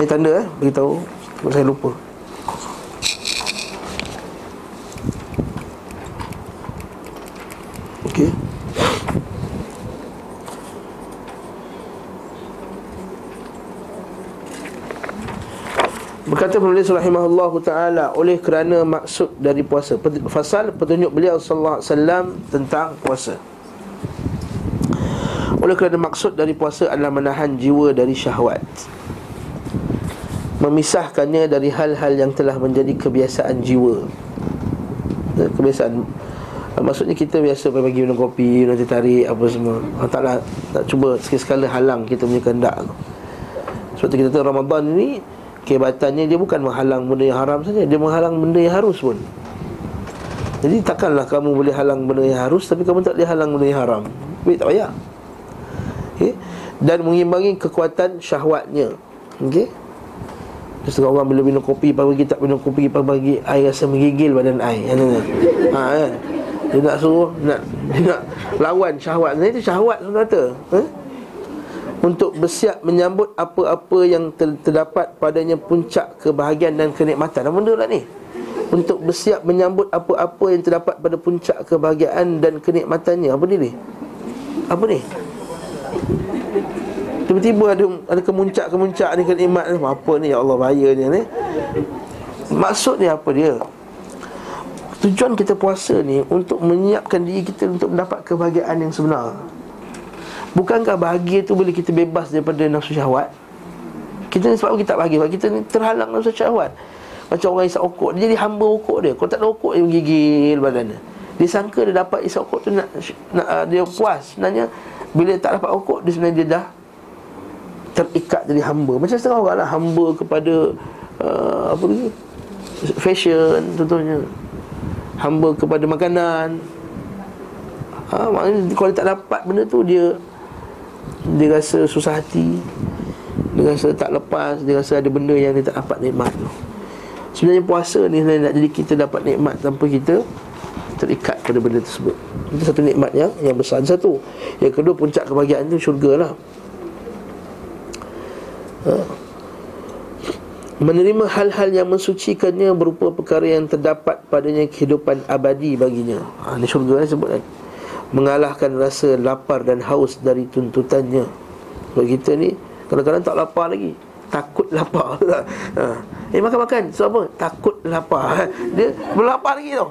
Ini tanda eh beritahu saya lupa. Berkata penulis rahimahullah taala oleh kerana maksud dari puasa fasal petunjuk beliau sallallahu alaihi wasallam tentang puasa. Oleh kerana maksud dari puasa adalah menahan jiwa dari syahwat. Memisahkannya dari hal-hal yang telah menjadi kebiasaan jiwa. Ya, kebiasaan Maksudnya kita biasa pagi minum kopi, teh tarik apa semua. Allah Taala tak cuba sekali-sekala halang kita punya kehendak. Sebab tu kita tahu Ramadan ni kehebatannya dia bukan menghalang benda yang haram saja, dia menghalang benda yang harus pun. Jadi takkanlah kamu boleh halang benda yang harus tapi kamu tak boleh halang benda yang haram. Baik tak payah. Okay? Dan mengimbangi kekuatan syahwatnya. Okey. Setengah orang bila minum kopi Pagi tak minum kopi Pagi air rasa menggigil badan air Ha kan dia nak suruh nak dia nak lawan syahwat. Nah, itu syahwat sebenarnya. Eh? Untuk bersiap menyambut apa-apa yang ter- terdapat padanya puncak kebahagiaan dan kenikmatan. Apa benda lah ni? Untuk bersiap menyambut apa-apa yang terdapat pada puncak kebahagiaan dan kenikmatannya. Apa ni ni? Apa ni? Tiba-tiba ada ada kemuncak-kemuncak ni kenikmat ni. Apa ni ya Allah bahaya ni ni. Maksud ni apa dia? Tujuan kita puasa ni untuk menyiapkan diri kita untuk mendapat kebahagiaan yang sebenar. Bukankah bahagia tu boleh kita bebas daripada nafsu syahwat? Kita ni sebab kita tak bahagia, sebab kita ni terhalang nafsu syahwat. Macam orang isap okok, dia jadi hamba okok dia. Kalau tak ada okok, dia menggigil badan dia. Dia sangka dia dapat isap okok tu nak, nak uh, dia puas. Sebenarnya bila tak dapat okok, dia sebenarnya dia dah terikat jadi hamba. Macam setengah orang lah hamba kepada uh, apa lagi? Fashion contohnya hamba kepada makanan ha, Maknanya kalau dia tak dapat benda tu Dia Dia rasa susah hati. Dia rasa tak lepas. Dia rasa ada benda yang dia tak dapat nikmat tu. Sebenarnya puasa ni sebenarnya nak jadi kita dapat nikmat Tanpa kita terikat pada benda tersebut. Itu satu nikmat yang yang besar. Satu. Yang kedua puncak kebahagiaan tu syurga lah. Ha. Menerima hal-hal yang mensucikannya berupa perkara yang terdapat padanya kehidupan abadi baginya. Ha, ini syurga ni sebut kan. Mengalahkan rasa lapar dan haus dari tuntutannya. Sebab kita ni kadang-kadang tak lapar lagi. Takut lapar. ha. Eh makan-makan. Sebab apa? Takut lapar. Dia belum lapar lagi tau.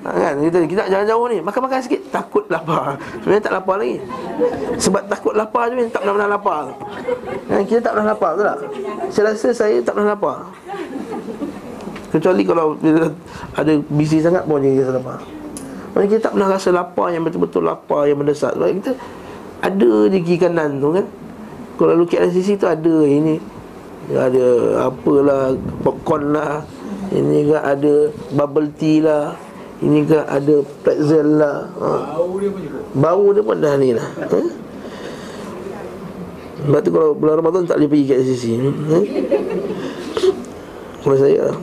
Ha, kan? Kita, kita jangan jauh ni Makan-makan sikit Takut lapar Sebenarnya tak lapar lagi Sebab takut lapar je Tak pernah-pernah lapar kan? Kita tak pernah lapar Betul tak? Saya rasa saya tak pernah lapar Kecuali kalau Ada busy sangat pun Kita rasa lapar Maksudnya kita tak pernah rasa lapar Yang betul-betul lapar Yang mendesak. Sebab kita Ada di kiri kanan tu kan. Kalau lalu KLCC tu ada Ini. Ada Apalah Popcorn lah. Ini kan ada Bubble tea lah. Ini ke ada pretzel lah. Ha. Bau dia pun juga. Bau dia pun dah ni lah. Ha? Sebab tu kalau bulan Ramadan tak boleh pergi kat sisi ha? Kalau saya lah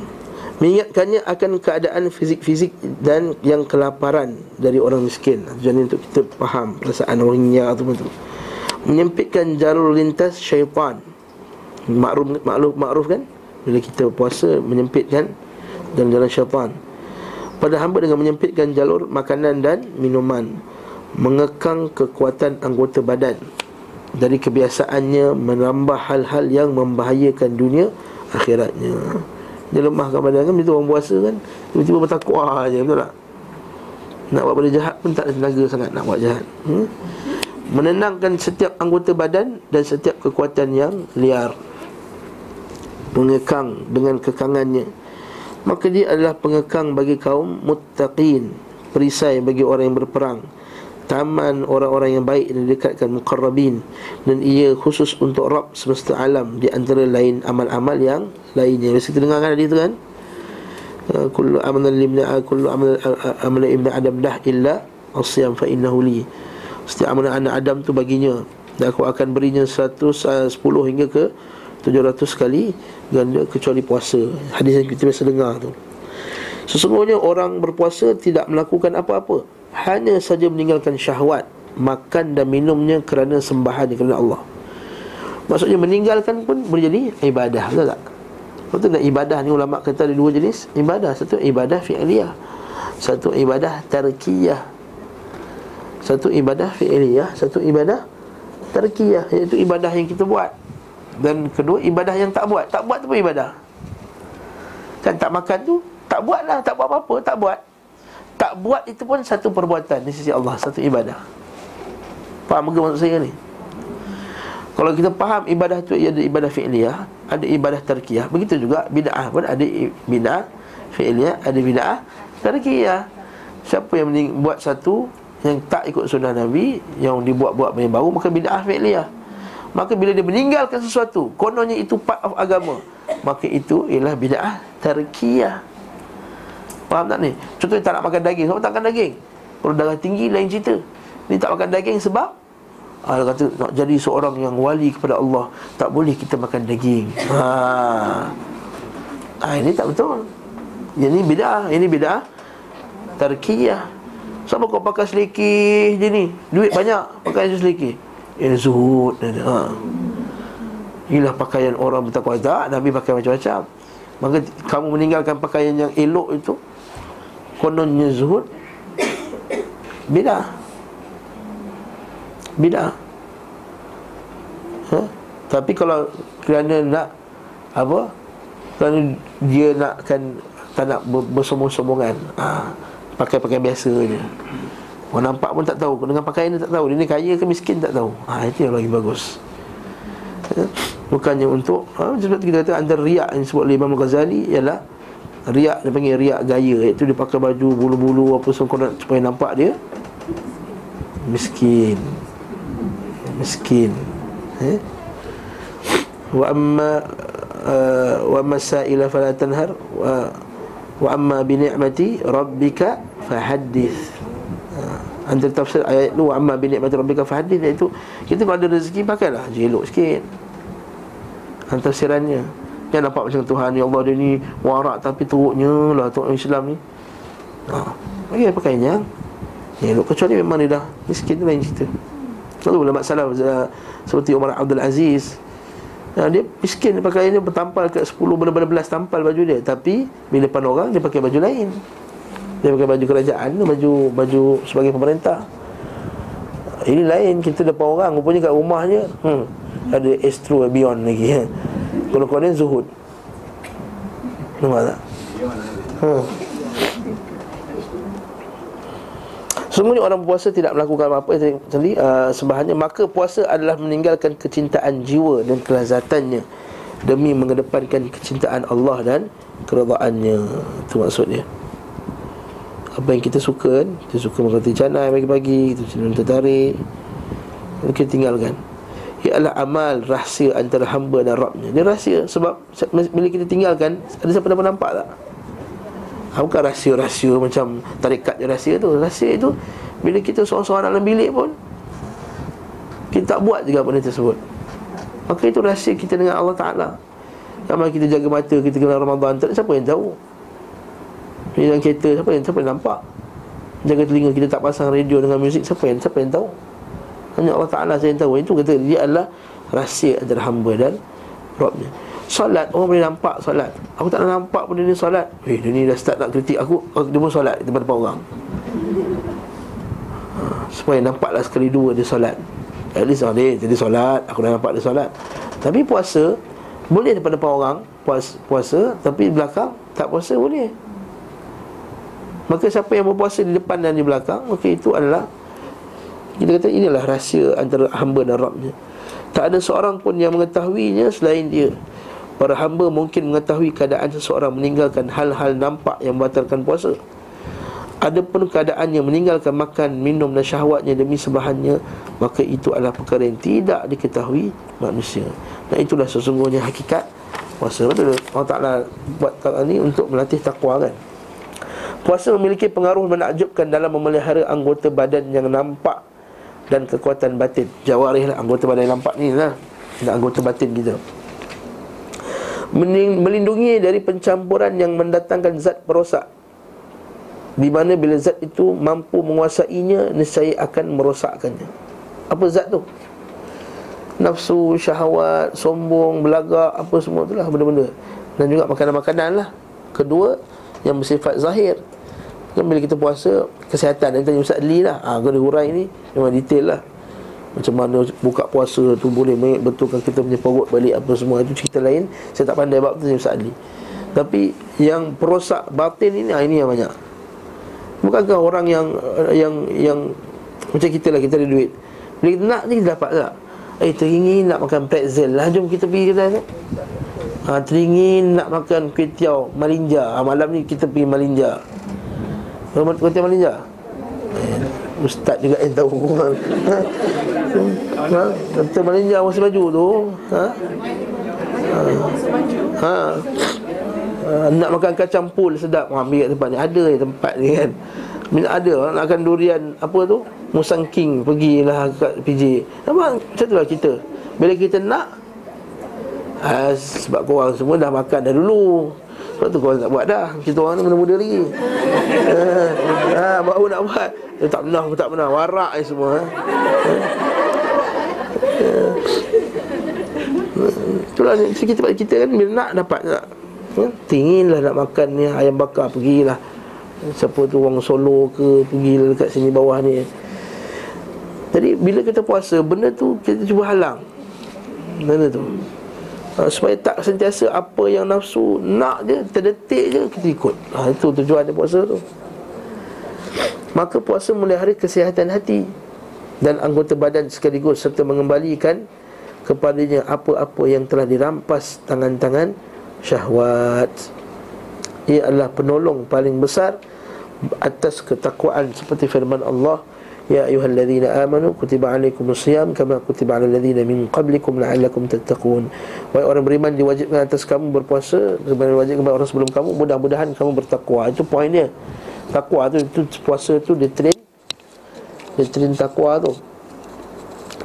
Mengingatkannya akan keadaan fizik-fizik dan yang kelaparan dari orang miskin. Tujuan untuk kita faham perasaan orangnya tu betul Menyempitkan jalur lintas syaitan. Makruf, makruf, makruf kan? Bila kita puasa menyempitkan dan jalan syaitan. Pada hamba dengan menyempitkan jalur makanan dan minuman. Mengekang kekuatan anggota badan. Dari kebiasaannya menambah hal-hal yang membahayakan dunia akhiratnya dia lemahkan badan kan Bila orang puasa kan. Tiba-tiba bertakwa aja Betul tak? Nak buat benda jahat pun tak ada tenaga sangat Nak buat jahat. Hmm? Menenangkan setiap anggota badan Dan setiap kekuatan yang liar. Mengekang dengan kekangannya. Maka dia adalah pengekang bagi kaum muttaqin Perisai bagi orang yang berperang taman orang-orang yang baik dan dekatkan muqarrabin dan ia khusus untuk Rabb semesta alam di antara lain amal-amal yang lainnya. Biasa kita dengar kan hadis tu kan? Uh, kullu amalan limna uh, kullu amal uh, amalan ibn adam dah illa asyam fa innahu li. Setiap amalan anak Adam tu baginya dan aku akan berinya 110 hingga ke 700 kali ganda kecuali puasa. Hadis yang kita biasa dengar tu. Sesungguhnya orang berpuasa tidak melakukan apa-apa hanya saja meninggalkan syahwat makan dan minumnya kerana sembahan kerana Allah. Maksudnya meninggalkan pun boleh jadi ibadah, betul tak? Betul tak ibadah ni ulama kata ada dua jenis ibadah. Satu ibadah fi'liyah. Satu ibadah tarkiyah. Satu ibadah fi'liyah, satu ibadah tarkiyah iaitu ibadah yang kita buat. Dan kedua ibadah yang tak buat. Tak buat tu pun ibadah. Kan tak makan tu tak buatlah, tak buat apa-apa, tak buat. Tak buat itu pun satu perbuatan di sisi Allah, satu ibadah. Faham ke maksud saya ni? Kalau kita faham ibadah tu ada ibadah fi'liyah, ada ibadah tarkiyah. Begitu juga bid'ah pun ada bid'ah fi'liyah, ada bid'ah tarkiyah. Siapa yang buat satu yang tak ikut sunnah Nabi, yang dibuat-buat yang baru, maka bid'ah fi'liyah. Maka bila dia meninggalkan sesuatu, kononnya itu part of agama, maka itu ialah bid'ah tarkiyah. Faham tak ni? Contohnya tak nak makan daging Sebab tak makan daging? Kalau darah tinggi lain cerita. Ni tak makan daging sebab? Ah, Dia kata nak jadi seorang yang wali kepada Allah Tak boleh kita makan daging. Ha. ha ini tak betul. Ini beda Ini beda Tarkiyah. Sama kau pakai seliki je ni. Duit banyak Pakai seliki Ini zuhud ha. Inilah pakaian orang bertakwa. Tak Nabi pakai macam-macam. Maka kamu meninggalkan pakaian yang elok itu kononnya zuhud bidah. Bidah. Ha? tapi kalau kerana nak apa? Kerana dia nakkan tak nak bersombong-sombongan ha, pakai pakaian biasa je. Orang nampak pun tak tahu. Dengan pakaian ni tak tahu. Dia ni kaya ke miskin tak tahu. Ha, itu yang lagi bagus. Ha? bukannya untuk ha, sebab kita kata antara riak yang disebut oleh Imam Ghazali ialah riak dia panggil riak gaya iaitu dia pakai baju bulu-bulu apa semua supaya nampak dia. Miskin. Miskin. Eh? Wa amma uh, wa masaila fala tanhar. Wa amma bi ni'mati rabbika fahaddith. Uh, antara tafsir ayat tu wa amma bi ni'mati rabbika fahaddith. Iaitu kita kalau ada rezeki pakailah. Jelok sikit. Antara tafsirannya Jangan nampak macam Tuhan Ya Allah dia ni warak tapi teruknya lah Tuhan Islam ni. Ha. Bagi apa kainnya Ya kecuali memang dia dah Miskin tu lain cerita. Lalu ulama salah Seperti Umar Abdul Aziz ha, Dia miskin dia pakai dia Bertampal ke 10 belas-belas tampal baju dia. Tapi Bila depan orang dia pakai baju lain. Dia pakai baju kerajaan Baju baju sebagai pemerintah. Ini lain Kita depan orang Rupanya kat rumahnya hmm, Ada Astro Beyond lagi ya. Kalau zuhud. Nampak tak? Hmm. Semuanya orang puasa tidak melakukan apa-apa. Tadi uh, Sebahannya Maka puasa adalah meninggalkan kecintaan jiwa dan kelazatannya Demi mengedepankan kecintaan Allah dan keredaannya Itu maksudnya. Apa yang kita suka kan? Kita suka makan canai pagi-pagi Kita tertarik Kita tinggalkan ialah amal rahsia antara hamba dan Rabbnya Dia rahsia sebab bila kita tinggalkan Ada siapa dapat nampak tak? Ha, bukan rahsia-rahsia macam tarikat je rahsia tu Rahsia itu bila kita seorang-seorang dalam bilik pun Kita tak buat juga benda tersebut Maka itu rahsia kita dengan Allah Ta'ala Kalau kita jaga mata, kita kenal Ramadan tak, Siapa yang tahu? Dalam kereta, siapa yang, siapa yang nampak? Jaga telinga kita tak pasang radio dengan muzik Siapa yang, siapa yang tahu? Hanya Allah Ta'ala saya tahu. Itu kata dia adalah rahsia antara hamba dan Rabbnya. Solat, orang boleh nampak solat. Aku tak nampak pun dia ni solat. Eh, dia ni dah start nak kritik aku. Dia pun solat di depan orang. Ha, Supaya nampaklah sekali dua dia solat. At least oh, dia jadi solat. Aku dah nampak dia solat. Tapi puasa Boleh depan depan orang puas, Puasa Tapi belakang Tak puasa boleh. Maka siapa yang berpuasa di depan dan di belakang Maka itu adalah Kita kata inilah rahsia antara hamba dan Rabbnya. Tak ada seorang pun yang mengetahuinya selain dia. Para hamba mungkin mengetahui keadaan seseorang meninggalkan hal-hal nampak yang membatalkan puasa. Adapun keadaan yang meninggalkan makan, minum dan syahwatnya demi sebelahannya Maka itu adalah perkara yang tidak diketahui manusia. Dan itulah sesungguhnya hakikat puasa. Betul Allah Ta'ala buat takwa ni untuk melatih takwa kan? Puasa memiliki pengaruh menakjubkan dalam memelihara anggota badan yang nampak Dan kekuatan batin. Jawarih lah anggota badan yang nampak ni lah. Dan anggota batin kita. Melindungi dari pencampuran yang mendatangkan zat perosak. Di mana bila zat itu mampu menguasainya nescaya akan merosakkannya. Apa zat tu? Nafsu syahwat sombong belagak apa semua itulah benda-benda. Dan juga makanan-makanan lah. Kedua yang bersifat zahir kan bila kita puasa kesihatan yang tanya Ustaz Ali lah. Ha, kena hurai ni memang detail lah. Macam mana buka puasa tu boleh betulkan kita punya perut balik apa semua itu cerita lain. Saya tak pandai bab tu Ustaz Ali tapi yang perosak batin ini ah, ini yang banyak. Bukankah orang yang yang yang macam kita lah kita ada duit. Bila kita nak ni kita dapat tak? Eh teringin nak makan pretzel lah. Jom kita pergi kedai tu. Ha, teringin nak makan kuih tiaw malinja. Ha, malam ni kita pergi malinja kuih tiaw malinja Ustaz juga yang tahu. Ha? ha? Malinja masa baju tu. Ha? Ha? ha? Nak makan kacang pul sedap. Ha, Ambil kat tempat ni. Ada je tempat ni kan. Minat ada. Nak makan durian Apa tu? Musang King Pergilah kat PJ Nampak Macam tu lah kita Bila kita nak ha, Sebab korang semua dah makan dah dulu sebab tu korang tak buat dah. Kita orang ni muda-muda lagi. Ha, ha, Baru nak buat. Eh, Tak pernah tak pernah. Warak ni semua ha. Itulah ni kita, kita kan bila nak dapat tak ha? Tinginlah nak makan ni Ayam bakar pergilah. Siapa tu orang solo ke Pergilah dekat sini bawah ni. Jadi bila kita puasa Benda tu kita cuba halang. Benda tu ha, Supaya tak sentiasa apa yang nafsu Nak je, terdetik je kita ikut ha, Itu tujuan dia puasa tu Maka puasa melihara kesihatan hati Dan anggota badan sekaligus Serta mengembalikan kepadanya apa-apa yang telah dirampas tangan-tangan syahwat. Ia adalah penolong paling besar atas ketakwaan seperti firman Allah Ya ayuhalladzina amanu kutiba alaikumus siyam kama kutiba alal ladzina min qablikum la'allakum tattaqun. Wahai orang beriman diwajibkan atas kamu berpuasa sebagaimana diwajibkan kepada orang sebelum kamu mudah-mudahan kamu bertakwa. Itu poinnya. Takwa tu itu puasa tu dia train dia train takwa tu.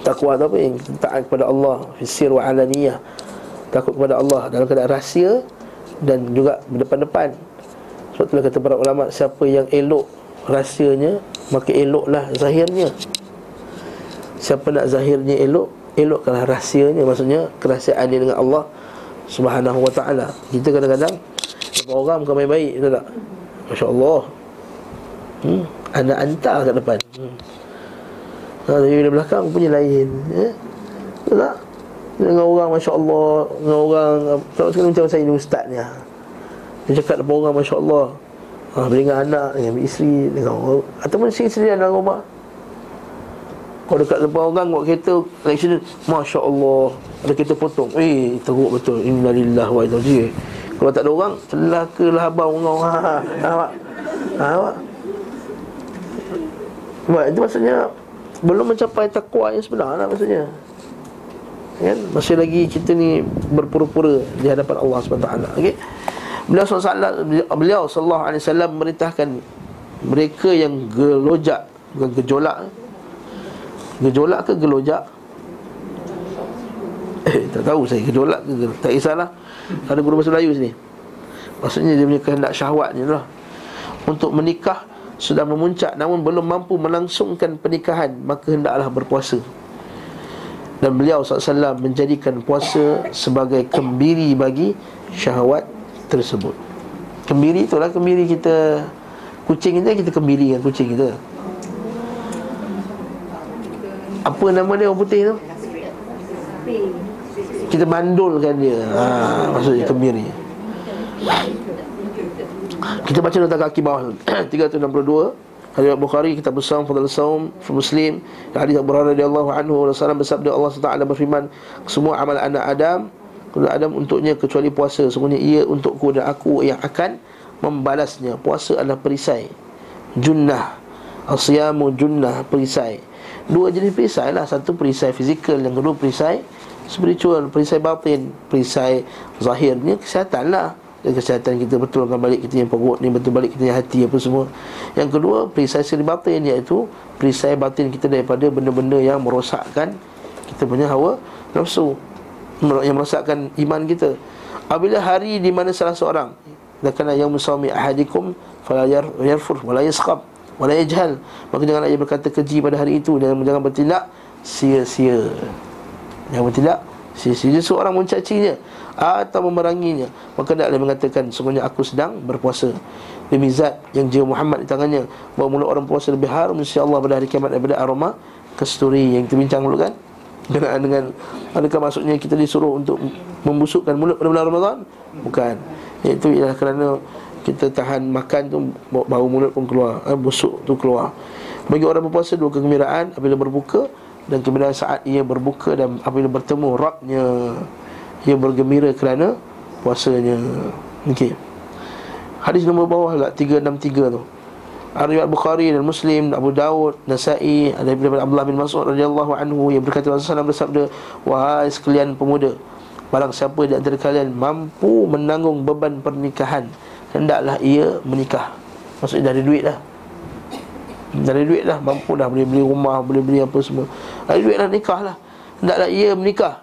Takwa tu apa yang taat kepada Allah Fisir wa alaniyah Takut kepada Allah dalam keadaan rahsia Dan juga berdepan-depan Sebab itulah kata para ulama Siapa yang elok rahsianya Maka eloklah zahirnya Siapa nak zahirnya elok Elokkanlah rahsianya Maksudnya kerahsiaan dia dengan Allah Subhanahu wa ta'ala Kita kadang-kadang orang bukan baik-baik Betul tak? Masya Allah hmm? Anak hantar kat depan hmm. Ha, tapi bila belakang punya lain ya? Betul tak? Dengan orang Masya Allah Dengan orang Tak sekali macam saya ni ustaz ni ha. Dia cakap depan orang Masya Allah ha, Dengan anak Dengan isteri Dengan orang. Ataupun isteri dalam rumah. Kalau dekat depan orang Buat kereta Accident Masya Allah Ada kereta potong. Eh teruk betul. Innalillah wa inna Kalau tak ada orang Celaka lah abang? Orang ha, ha, ha, ha, ha, Itu maksudnya belum mencapai takwa yang sebenar lah maksudnya. Kan? Masih lagi kita ni berpura-pura di hadapan Allah SWT okey beliau sallallahu beliau sallallahu alaihi wasallam memerintahkan mereka yang gelojak bukan gejolak. Gejolak ke gelojak? Eh tak tahu saya gejolak ke tak kisahlah. Ada guru bahasa Melayu sini. Maksudnya dia punya kehendak syahwatnya lah. Untuk menikah sudah memuncak namun belum mampu melangsungkan pernikahan maka hendaklah berpuasa. Dan beliau SAW menjadikan puasa sebagai kembiri bagi syahwat tersebut. Kembiri itulah kembiri kita. Kucing kita, kita kembiri dengan kucing kita. Apa nama dia orang putih tu? Kita mandulkan dia. Ha, Maksudnya kembiri. Kita baca nota kaki bawah. 362 Hadis Bukhari kita bersama Fadl Saum Muslim. Hadis Abu Hurairah radhiyallahu anhu Rasulullah bersabda Allah Taala berfirman semua amal anak Adam Adam untuknya kecuali puasa. Sungguhnya ia untukku dan aku yang akan membalasnya. Puasa adalah perisai. Junnah. Asyamu junnah perisai. Dua jenis perisai lah. Satu perisai fizikal yang kedua perisai spiritual. Perisai batin perisai zahirnya kesihatan lah. Dan kesihatan kita betulkan balik kita yang perut ni betul balik kita yang hati apa semua. Yang kedua, perisai siri batin iaitu perisai batin kita daripada benda-benda yang merosakkan kita punya hawa nafsu yang merosakkan iman kita. Apabila hari di mana salah seorang dakana yang musawmi ahadikum fala yarfur wala yasqab wala yajhal. Maka janganlah ia berkata keji pada hari itu dan jangan bertindak sia-sia. Jangan bertindak sia-sia. Seorang mencacinya atau memeranginya. Maka dia mengatakan sebenarnya aku sedang berpuasa. Demi zat yang jiwa Muhammad di tangannya. Bahawa mulut orang puasa lebih harum insyaallah pada hari kiamat daripada aroma kesturi yang kita bincang dulu kan dengan dengan adakah maksudnya kita disuruh untuk membusukkan mulut pada bulan Ramadan bukan itu ialah kerana kita tahan makan tu bau mulut pun keluar eh, busuk tu keluar bagi orang berpuasa dua kegembiraan apabila berbuka dan kemudian saat ia berbuka dan apabila bertemu Rabbnya ia bergembira kerana puasanya. Okey. Hadis nombor bawah lah 363 tu. Riwayat Bukhari dan Muslim, Abu Dawud, Nasa'i, ada daripada Abdullah bin Mas'ud radhiyallahu anhu yang berkata Rasulullah bersabda, "Wahai sekalian pemuda, barang siapa di antara kalian mampu menanggung beban pernikahan, hendaklah ia menikah." Maksudnya dari duit dah. Dari duit dah mampu dah boleh beli rumah, boleh beli apa semua. Dari duit dah nikah lah. Hendaklah ia menikah.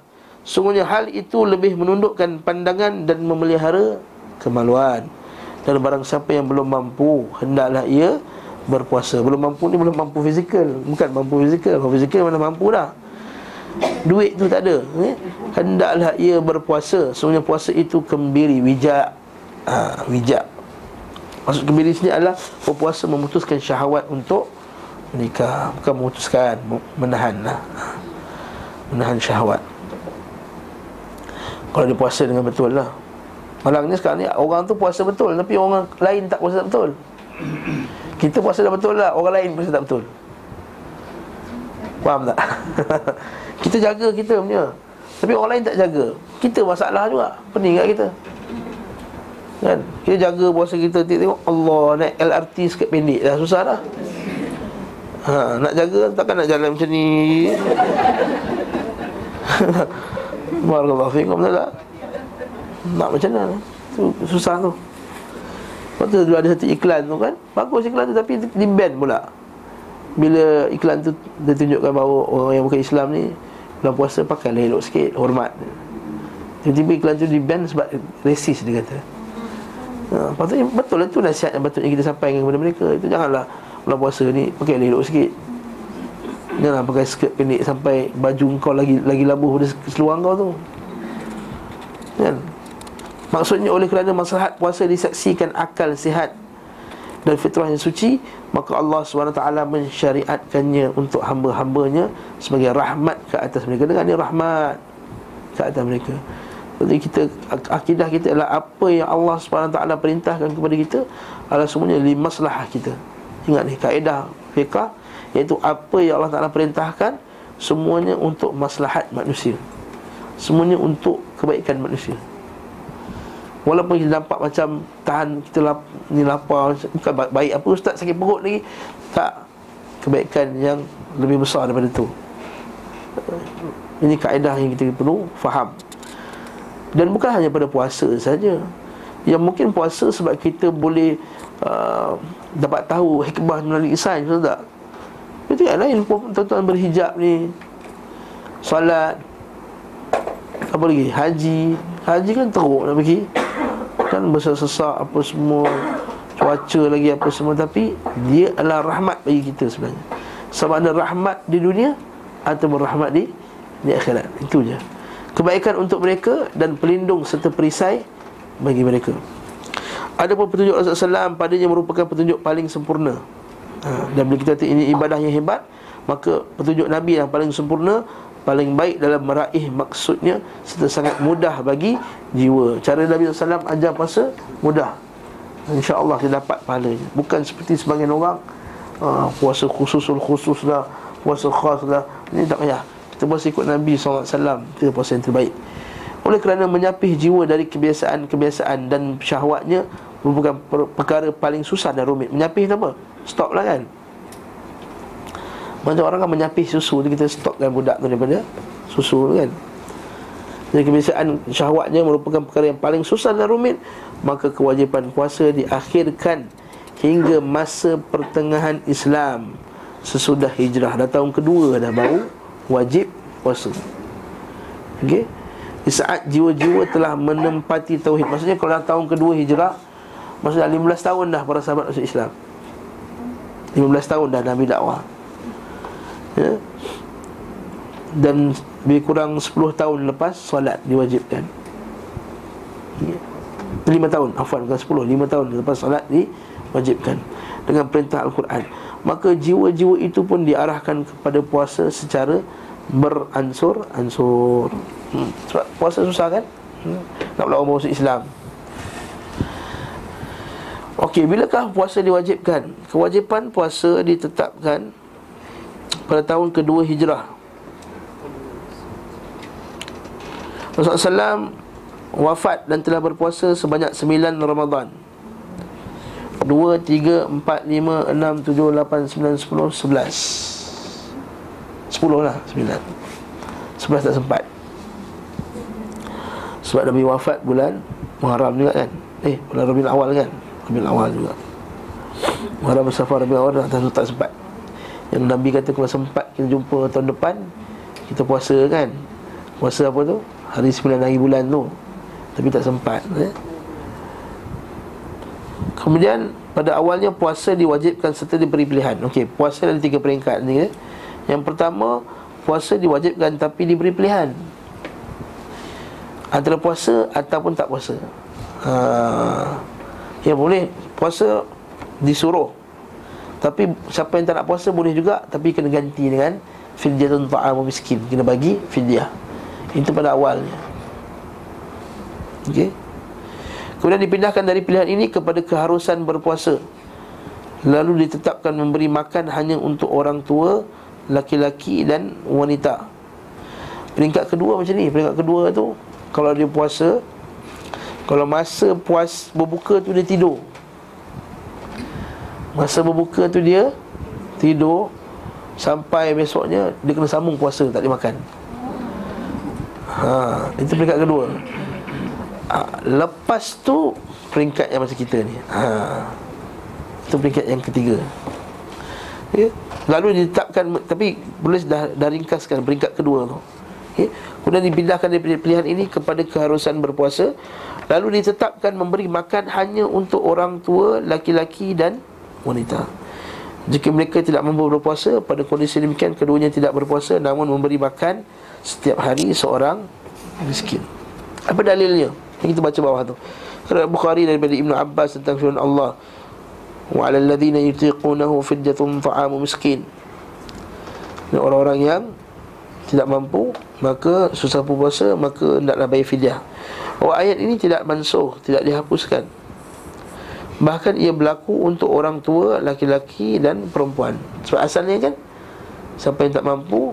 Sungguhnya hal itu lebih menundukkan pandangan dan memelihara kemaluan Dan barang siapa yang belum mampu Hendaklah ia berpuasa. Belum mampu ni belum mampu fizikal. Bukan mampu fizikal. Kalau fizikal mana mampu dah Duit tu tak ada eh? Hendaklah ia berpuasa. Sungguhnya puasa itu kembiri Wijak. Ha, Wijak. Maksud kembiri sini adalah Berpuasa memutuskan syahwat untuk Menikah. Bukan memutuskan Menahan lah Menahan syahwat. Kalau dia puasa dengan betul lah Malangnya sekarang ni orang tu puasa betul Tapi orang lain tak puasa tak betul. Kita puasa dah betul lah Orang lain puasa tak betul. Faham tak? kita jaga kita punya. Tapi orang lain tak jaga. Kita masalah juga Pening kat kita. Kan? Kita jaga puasa kita Tengok Allah naik LRT sikit pendek dah Susah dah. Ha, Nak jaga takkan nak jalan macam ni. Barakallahu fikum tak Nak macam mana? Tu Susah tu. Lepas tu ada satu iklan tu kan? Bagus iklan tu tapi di ban pula. Bila iklan tu Dia tunjukkan bahawa orang yang bukan Islam ni Bulan puasa pakai elok sikit Hormat. Tiba-tiba iklan tu di ban sebab Resis dia kata. Ha, Patutnya betul lah tu nasihat yang patutnya kita sampaikan kepada mereka. Itu janganlah Bulan puasa ni pakai elok sikit. Janganlah pakai skirt pendek sampai baju kau lagi lagi labuh pada seluar kau tu. Kan? Maksudnya oleh kerana maslahat puasa disaksikan akal sihat dan fitrah yang suci, maka Allah SWT mensyariatkannya untuk hamba-hambanya sebagai rahmat ke atas mereka. Dengan ini rahmat ke atas mereka. Jadi kita akidah kita adalah apa yang Allah SWT perintahkan kepada kita adalah semuanya li maslahah kita. Ingat ni kaedah fiqh Iaitu apa yang Allah Ta'ala perintahkan Semuanya untuk maslahat manusia Semuanya untuk kebaikan manusia Walaupun kita nampak macam Tahan kita lap, ni lapar Bukan baik apa Ustaz sakit perut lagi Tak. Kebaikan yang lebih besar daripada itu Ini kaedah yang kita perlu faham. Dan bukan hanya pada puasa saja. Yang mungkin puasa sebab kita boleh uh, Dapat tahu hikmah melalui sains Betul tak? Itu yang lain Tuan-tuan berhijab ni Salat Apa lagi? Haji. Haji kan teruk nak pergi Kan besar-sesak apa semua Cuaca lagi apa semua Tapi dia adalah rahmat bagi kita sebenarnya Sama ada rahmat di dunia Atau rahmat di di akhirat. Itu je. Kebaikan untuk mereka dan pelindung serta perisai bagi mereka. Ada pun petunjuk Rasulullah SAW padanya merupakan petunjuk paling sempurna. Ha, dan bila kita kata ini ibadah yang hebat, maka petunjuk Nabi yang paling sempurna paling baik dalam meraih maksudnya serta sangat mudah bagi jiwa. Cara Nabi SAW ajar puasa mudah. InsyaAllah kita dapat pahalanya. Bukan seperti sebagian orang uh, puasa khususul khusus lah, puasa khas lah. Ini tak payah. Kita puasa ikut Nabi SAW Kita puasa yang terbaik Oleh kerana menyapih jiwa dari kebiasaan-kebiasaan Dan syahwatnya Merupakan per- perkara paling susah dan rumit Menyapih apa? Stop lah kan Macam orang kan menyapih susu tu Kita stopkan budak tu daripada susu tu kan Jadi kebiasaan syahwatnya merupakan perkara yang paling susah dan rumit Maka kewajipan puasa diakhirkan Hingga masa pertengahan Islam Sesudah hijrah Dah tahun kedua dah baru wajib puasa. Okey. Di saat jiwa-jiwa telah menempati tauhid. Maksudnya kalau dah tahun kedua hijrah, maksudnya 15 tahun dah para sahabat masuk Islam. 15 tahun dah Nabi dakwah. Ya. Dan lebih kurang 10 tahun lepas solat diwajibkan. Ya. 5 tahun, afwan bukan 10, 5 tahun lepas solat diwajibkan dengan perintah Al-Quran maka jiwa-jiwa itu pun diarahkan kepada puasa secara beransur-ansur. Hmm. Puasa susah kan? Hmm. Nak orang masuk Islam. Okey, bilakah puasa diwajibkan? Kewajipan puasa ditetapkan pada tahun kedua hijrah. Rasulullah SAW wafat dan telah berpuasa sebanyak 9 Ramadan. 2, 3, 4, 5, 6, 7, 8, 9, 10, 11 10 lah, 9 11 tak sempat. Sebab Nabi wafat bulan Muharram juga kan? Eh, bulan Rabiul Awal kan? Rabiul Awal juga. Muharram Safar Rabiul Awal tak, tak sempat Yang Nabi kata kalau sempat kita jumpa tahun depan Kita puasa kan Puasa apa tu? Hari 9 hari bulan tu Tapi tak sempat eh? Kemudian pada awalnya puasa diwajibkan serta diberi pilihan. Okey, puasa ada tiga peringkat ni. Eh? Yang pertama, puasa diwajibkan tapi diberi pilihan. Antara puasa ataupun tak puasa. Ha, ya boleh puasa disuruh. Tapi siapa yang tak nak puasa boleh juga tapi kena ganti dengan fidyatun ta'am miskin. Kena bagi fidyah. Itu pada awalnya. Okey. Kemudian dipindahkan dari pilihan ini kepada keharusan berpuasa Lalu ditetapkan memberi makan hanya untuk orang tua Laki-laki dan wanita Peringkat kedua macam ni Peringkat kedua tu Kalau dia puasa Kalau masa puas berbuka tu dia tidur Masa berbuka tu dia Tidur Sampai besoknya Dia kena sambung puasa Tak dia makan Ha, itu peringkat kedua ha, Lepas tu Peringkat yang macam kita ni ha, Itu peringkat yang ketiga ya? Lalu ditetapkan Tapi boleh dah, dah ringkaskan Peringkat kedua tu ya? Kemudian dipindahkan dari pilihan ini Kepada keharusan berpuasa Lalu ditetapkan memberi makan Hanya untuk orang tua Laki-laki dan wanita Jika mereka tidak mampu berpuasa Pada kondisi demikian Keduanya tidak berpuasa Namun memberi makan Setiap hari seorang miskin Apa dalilnya? Kita baca bawah tu Riwayat Bukhari daripada Ibnu Abbas tentang firman Allah Wa 'alal ladzina yutiqunahu fidyatun ta'amu miskin Dan orang-orang yang tidak mampu maka susah puasa maka hendaklah bayar fidyah. Oh ayat ini tidak mansuh, tidak dihapuskan. Bahkan ia berlaku untuk orang tua, laki-laki dan perempuan. Sebab asalnya kan siapa yang tak mampu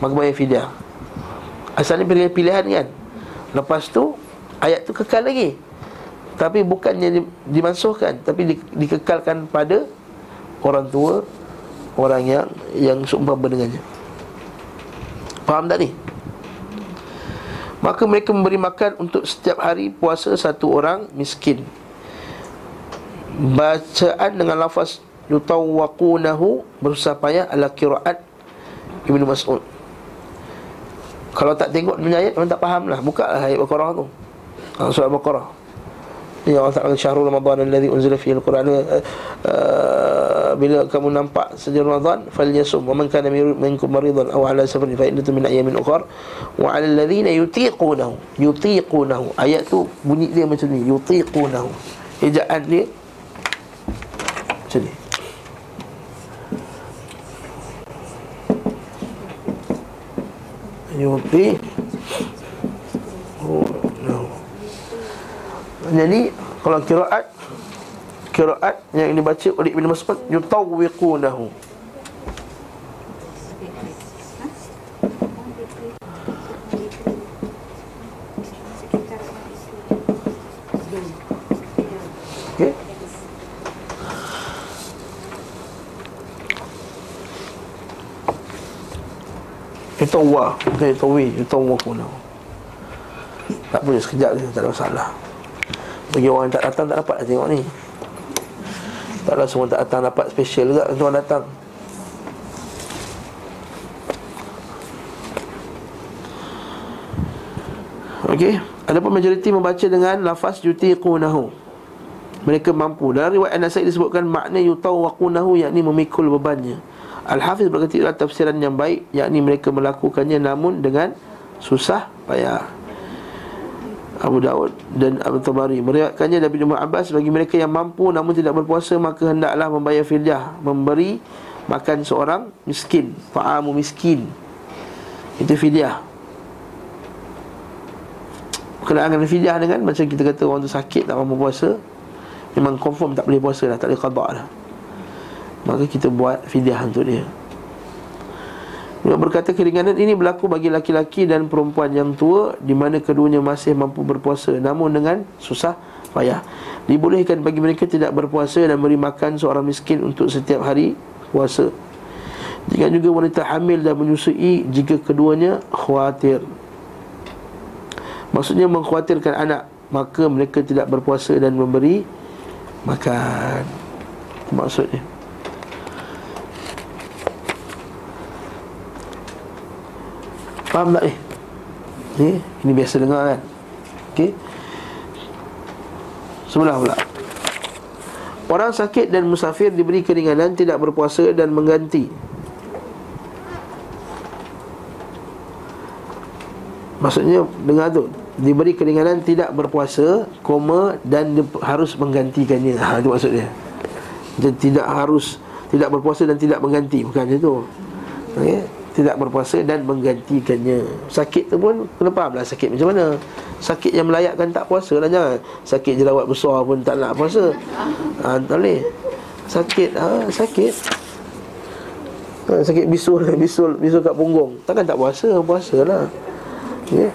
maka bayar fidyah. Asalnya pilihan pilihan kan. Lepas tu ayat tu kekal lagi Tapi bukannya dimansuhkan Tapi di, dikekalkan pada Orang tua Orang yang yang seumpama dengannya Faham tak ni? Maka mereka memberi makan untuk setiap hari puasa satu orang miskin Bacaan dengan lafaz Yutawwaqunahu Berusaha payah ala kiraat Ibn Mas'ud. Kalau tak tengok dengan ayat Memang tak faham lah. Buka lah ayat Baqarah tu. Ha, Surah Baqarah Ya Allah Ta'ala Syahrul Ramadan Alladhi unzila fihi Al-Quran. Uh, apabila kamu nampak saja Ramadan falyasum. Wa man kana minkum maridan aw ala safarin fa iddatu min ayyamin ukhra. Wa 'ala alladhina yutiqunahu. Yutiqunahu. Ayat tu bunyi dia macam ni. Yutiqunahu. Ejaan dia macam ni. Oh no. Jadi kalau kiraat kiraat yang dibaca oleh Ibn Mas'ud yutawwiqunahu Yutawwa Bukan yutawwi Yutawwaqunahu Tak boleh sekejap je Tak ada masalah. Bagi orang yang tak datang Tak dapat. Tengok ni. Taklah semua tak datang dapat special juga Tuan datang. Okey. Adapun majoriti membaca dengan lafaz yutiqunahu. Mereka mampu. Dalam riwayat An-Nasai disebutkan makna yutawwaqunahu yakni memikul bebannya Al-Hafiz berkata itulah tafsiran yang baik yakni mereka melakukannya namun dengan susah payah. Abu Daud dan Abu Tabari meriwayatkannya dari Ibnu Abbas bagi mereka yang mampu namun tidak berpuasa maka hendaklah membayar fidyah memberi makan seorang miskin fa'amu miskin. Itu fidyah. Berkenaan dengan fidyah dengan macam kita kata orang tu sakit tak mampu puasa memang confirm tak boleh puasa dah tak boleh qada dah maka kita buat fidyah untuk dia Beliau berkata keringanan ini berlaku bagi laki-laki dan perempuan yang tua di mana keduanya masih mampu berpuasa namun dengan susah payah. Dibolehkan bagi mereka tidak berpuasa dan beri makan seorang miskin untuk setiap hari puasa. Jika juga wanita hamil dan menyusui jika keduanya khawatir. Maksudnya mengkhawatirkan anak, maka mereka tidak berpuasa dan memberi makan. Maksudnya Faham tak ni? Ni, ini biasa dengar kan? Okey. Sebelah pula. Orang sakit dan musafir diberi keringanan Tidak berpuasa dan mengganti. Maksudnya dengar tu. Diberi keringanan tidak berpuasa Koma dan harus menggantikannya. Ha, Itu maksudnya Jadi tidak harus Tidak berpuasa dan tidak mengganti. Bukan macam tu. Okay? Tidak berpuasa dan menggantikannya. Sakit tu pun kena faham lah sakit macam mana? Sakit yang melayakkan tak puasa lah jangan. Sakit jerawat besar pun tak nak puasa. Ha, Tak boleh. Sakit, ha, sakit. Ha, Sakit bisul, bisul, bisul kat punggung. Takkan tak puasa, puasa lah. Okay.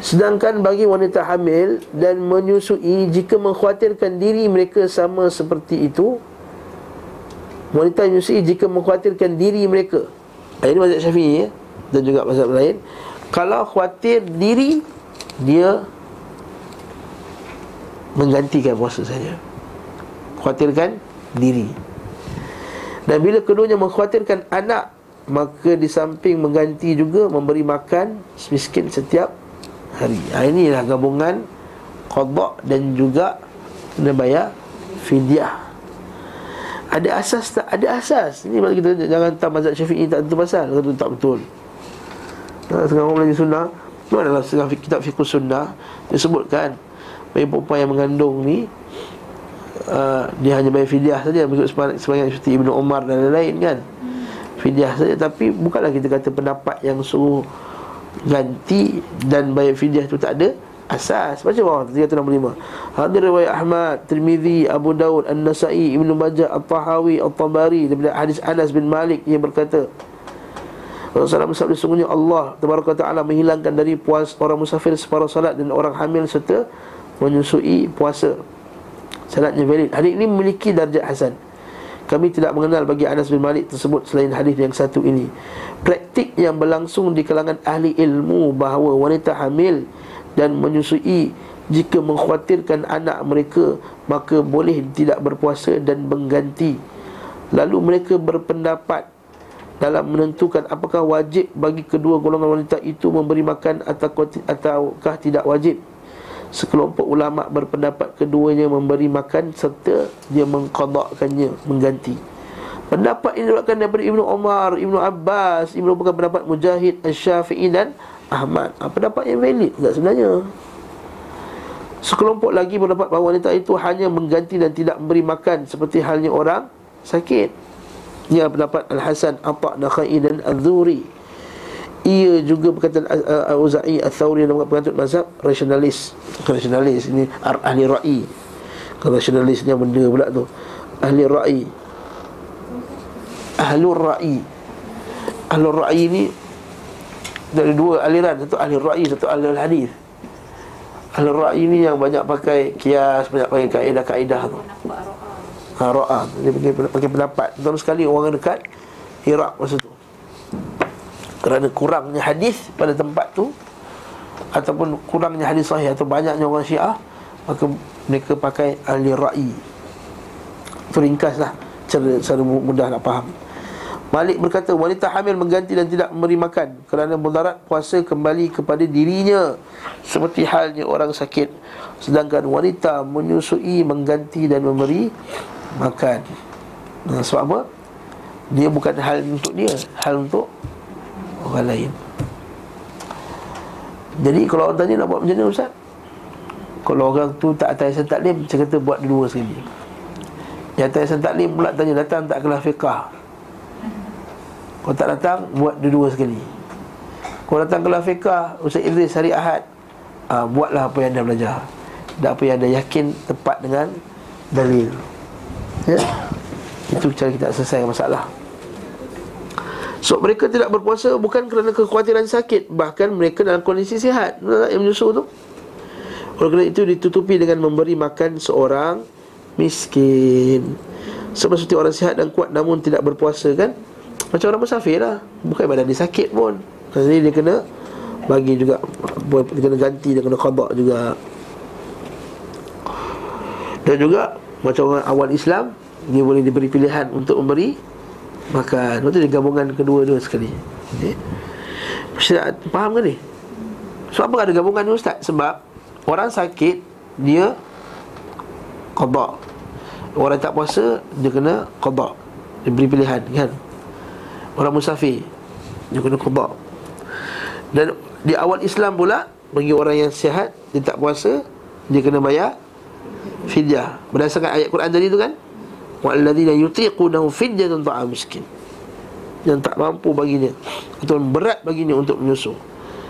Sedangkan bagi wanita hamil dan menyusui Jika mengkhawatirkan diri mereka sama seperti itu Wanita menyusui jika mengkhawatirkan diri mereka ini mazhab syafi'i ya? Dan juga mazhab lain. Kalau khawatir diri Dia Menggantikan puasa saja. Khawatirkan diri. Dan bila keduanya mengkhawatirkan anak Maka di samping mengganti juga Memberi makan miskin setiap hari. Ha, Inilah gabungan Qadok dan juga Kena bayar Fidyah ada asas tak? Ada asas. Ini maksud kita jangan tak mazhab syafi'i tak tentu pasal. Kata tak betul. Nah, Sekarang orang belajar sunnah Itu adalah setengah kitab fiqh sunnah. Disebutkan Bagi perempuan yang mengandung ni uh, Dia hanya bayar fidyah saja Mengikut sebagian seperti Ibn Umar dan lain-lain kan? Fidyah saja. Tapi bukanlah kita kata pendapat yang suruh Ganti Dan bayar fidyah tu tak ada asas. Baca bawah. 365 Hadir riwayat Ahmad, Tirmizi, Abu Daud, An-Nasai, Ibn Majah, At-Tahawi, At-Tabari Daripada hadis Anas bin Malik yang berkata Rasulullah bersabda sungguhnya Allah Tabaraka Ta'ala menghilangkan dari puas orang musafir separuh salat dan orang hamil serta menyusui puasa. Salatnya valid. Hadis ini memiliki darjah hasan. Kami tidak mengenal bagi Anas bin Malik tersebut selain hadis yang satu ini. Praktik yang berlangsung di kalangan ahli ilmu bahawa wanita hamil dan menyusui jika mengkhawatirkan anak mereka maka boleh tidak berpuasa dan mengganti lalu mereka berpendapat dalam menentukan apakah wajib bagi kedua golongan wanita itu memberi makan ataukah tidak wajib Sekelompok ulama berpendapat keduanya memberi makan serta dia mengqadakkannya, mengganti. Pendapat ini diriwayatkan daripada Ibnu Umar, Ibnu Abbas, Ibnu bukan pendapat Mujahid, Asy-Syafi'i dan Ahmad. Ha, pendapat yang valid tak sebenarnya. Sekelompok lagi berpendapat bahawa wanita itu hanya mengganti dan tidak memberi makan seperti halnya orang sakit. Ia pendapat Al-Hasan, Atha' Nakhai dan Az-Zuri. Ia juga berkata Al-Auza'i Al-Thawri dan berkata mazhab rasionalis. Rasionalis ini ahli ra'i. Kalau rasionalis ni benda pula tu. Ahli ra'i Ahlul Ra'i Ahlul Ra'i ni Dari dua aliran Satu Ahlul Ra'i Satu Ahlul Hadis. Ahlul Ra'i ni yang banyak pakai Kias Banyak pakai kaedah-kaedah tu. Ha, Ra'a. Dia pakai, pakai pendapat. Terus sekali orang dekat Iraq masa tu. Kerana kurangnya hadis pada tempat tu Ataupun kurangnya hadis sahih Atau banyaknya orang syiah Maka mereka pakai Ahli Ra'i. Itu ringkas lah Cara, cara mudah nak faham Malik berkata wanita hamil mengganti dan tidak memberi makan kerana mudarat puasa kembali kepada dirinya seperti halnya orang sakit sedangkan wanita menyusui mengganti dan memberi makan. Nah, sebab apa? Dia bukan hal untuk dia, hal untuk orang lain. Jadi kalau orang tanya nak buat macam mana Ustaz? Kalau orang tu tak atas taklim Saya kata buat dua sekali Yang atas taklim pula tanya Datang tak kelas fiqah kalau tak datang, buat dua-dua sekali. Kalau datang kelas fiqah Ustaz Idris hari Ahad uh, Buatlah apa yang anda belajar. Dan apa yang anda yakin tepat dengan dalil. Ya? Itu cara kita selesai masalah. So mereka tidak berpuasa bukan kerana kekhawatiran sakit Bahkan mereka dalam kondisi sihat. Yang menyusul tu? Oleh kerana itu ditutupi dengan memberi makan seorang miskin. Seperti orang sihat dan kuat namun tidak berpuasa kan macam orang musafir lah. Bukan badan dia sakit pun. Jadi dia kena Bagi juga Dia kena ganti Dia kena khabar juga. Dan juga Macam orang awal Islam Dia boleh diberi pilihan Untuk memberi Makan. Lepas tu dia gabungan kedua-dua sekali. Okay. Faham ke ni? Sebab apa ada gabungan ni Ustaz? Sebab Orang sakit Dia Qadar Orang tak puasa Dia kena qadar Dia beri pilihan kan Orang musafir. Dia kena kubak Dan di awal Islam pula Bagi orang yang sihat Dia tak puasa Dia kena bayar Fidyah. Berdasarkan ayat Quran tadi tu kan? Wa'alladhina yutiqunahu fidyatun ta'am miskin. Yang tak mampu baginya Atau berat baginya untuk menyusuh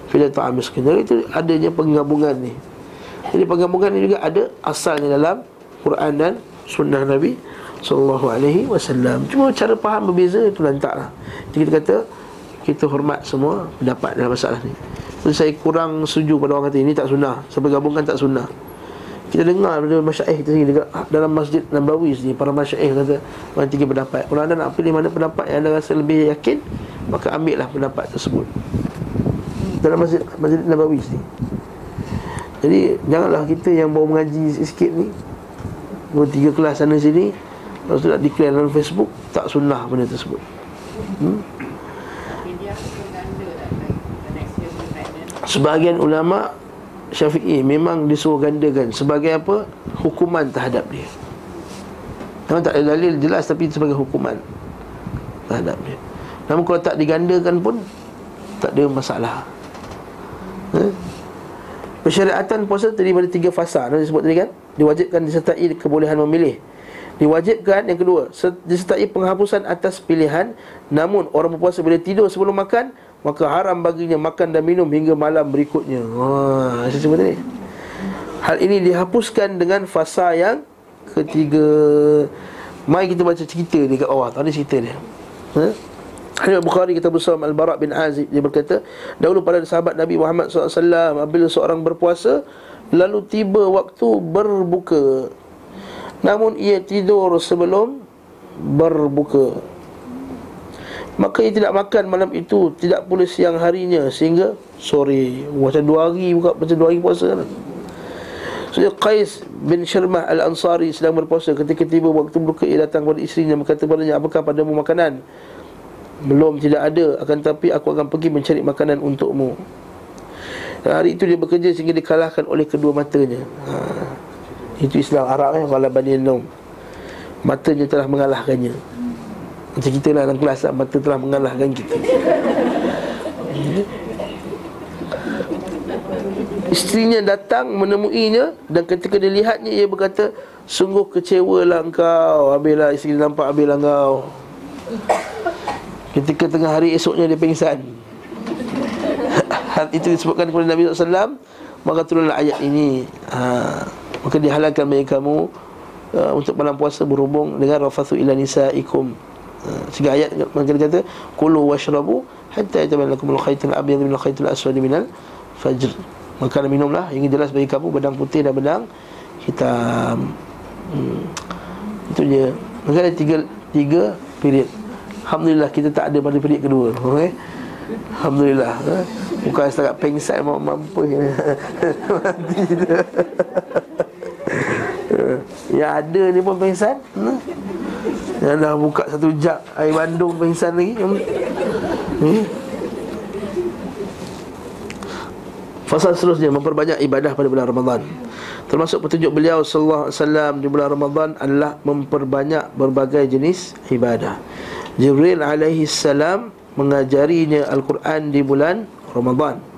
Fidyah ta'am miskin. Jadi itu adanya penggabungan ni. Jadi penggabungan ni juga ada Asalnya dalam Quran dan Sunnah Nabi sallallahu alaihi wasallam. Cuma cara faham berbeza itu lantaklah. Jadi kita kata kita hormat semua pendapat dalam masalah ni. Jadi saya kurang setuju pada orang kata ini tak sunnah. Sampai gabungkan tak sunnah. Kita dengar dari masyaikh kita sini dekat dalam Masjid Nabawi sini para masyaikh kata orang tiga pendapat. Kalau anda nak pilih mana pendapat yang anda rasa lebih yakin, maka ambillah pendapat tersebut. Dalam Masjid Masjid Nabawi sini. Jadi janganlah kita yang bawa mengaji sikit ni Dua tiga kelas sana sini Lepas tu nak declare dalam Facebook Tak sunnah benda tersebut. Hmm? Sebahagian ulama Syafi'i memang disuruh gandakan Sebagai apa? Hukuman terhadap dia. Memang tak? Ada dalil jelas Tapi sebagai hukuman Terhadap dia. Namun kalau tak digandakan pun Tak ada masalah. Hmm? Persyariatan puasa terdiri pada tiga fasa. Nanti sebut tadi kan? Diwajibkan disertai kebolehan memilih Diwajibkan. Yang kedua Disertai penghapusan atas pilihan. Namun orang berpuasa bila tidur sebelum makan Maka haram baginya makan dan minum hingga malam berikutnya. Haa, saya sebut tadi. Hal ini dihapuskan dengan fasa yang ketiga. Mari kita baca cerita ni kat bawah. Tadi cerita dia. Ha? Hadis Bukhari kita bersama Al-Bara' bin Azib. Dia berkata Dahulu pada sahabat Nabi Muhammad SAW Apabila seorang berpuasa Lalu tiba waktu berbuka Namun ia tidur sebelum berbuka. Maka ia tidak makan malam itu Tidak pula siang harinya Sehingga sore. Macam dua hari buka Macam dua hari puasa kan So, Qais bin Syirmah Al-Ansari sedang berpuasa. Ketika tiba waktu berbuka Ia datang kepada isterinya Berkata padanya Apakah padamu makanan? Belum tidak ada. Akan tapi aku akan pergi mencari makanan untukmu. Dan hari itu dia bekerja sehingga dikalahkan oleh kedua matanya. Ha. Itu Islam. Arab eh Wala Bani Nom Matanya telah mengalahkannya. Macam kita lah dalam kelas Mata telah mengalahkan kita. Isterinya datang menemuinya Dan ketika dilihatnya ia berkata Sungguh kecewalah engkau. Habislah isteri nampak habislah engkau. Ketika tengah hari esoknya dia pingsan. Hal itu disebutkan kepada Nabi SAW Maka turunlah ayat ini. Ha, Maka dihalalkan bagi kamu uh, Untuk malam puasa berhubung Dengan rafathu ila nisaikum. Uh, Sehingga ayat dia kata Kulu washrabu Hatta yataman lakumul khaitul abiyad Minal khaitul aswadi minal fajr. Maka minumlah Yang jelas bagi kamu Bedang putih dan bedang hitam. Hmm. Itu je. Maka ada tiga, tiga period. Alhamdulillah kita tak ada pada period kedua okay? Alhamdulillah eh? Bukan setakat pengsan mau mampu Mati Yang ada ni pun pengsan hmm? Yang dah buka satu jak Air bandung pengsan lagi hmm? Fasal seterusnya memperbanyak ibadah pada bulan Ramadan. Termasuk petunjuk beliau sallallahu alaihi wasallam di bulan Ramadan adalah memperbanyak berbagai jenis ibadah. Jibril alaihi salam mengajarinya Al-Quran di bulan Ramadan.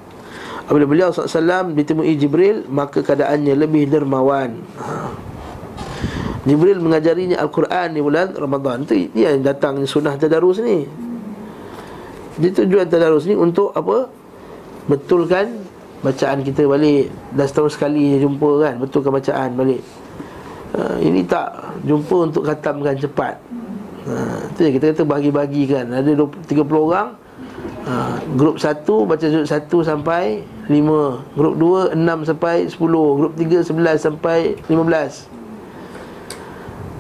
Apabila beliau SAW ditemui Jibril Maka keadaannya lebih dermawan ha. Jibril mengajarinya Al-Quran di bulan Ramadan Itu dia yang datang sunnah tadarus ni Dia tujuan tadarus ni untuk apa? Betulkan bacaan kita balik Dah setahun sekali jumpa kan Betulkan bacaan balik uh, Ini tak jumpa untuk khatamkan cepat uh, Itu yang kita kata bagi-bagi kan Ada 20, 30 orang uh, Grup 1 baca sudut 1 sampai 5 Grup 2 6 sampai 10 Grup 3 11 sampai 15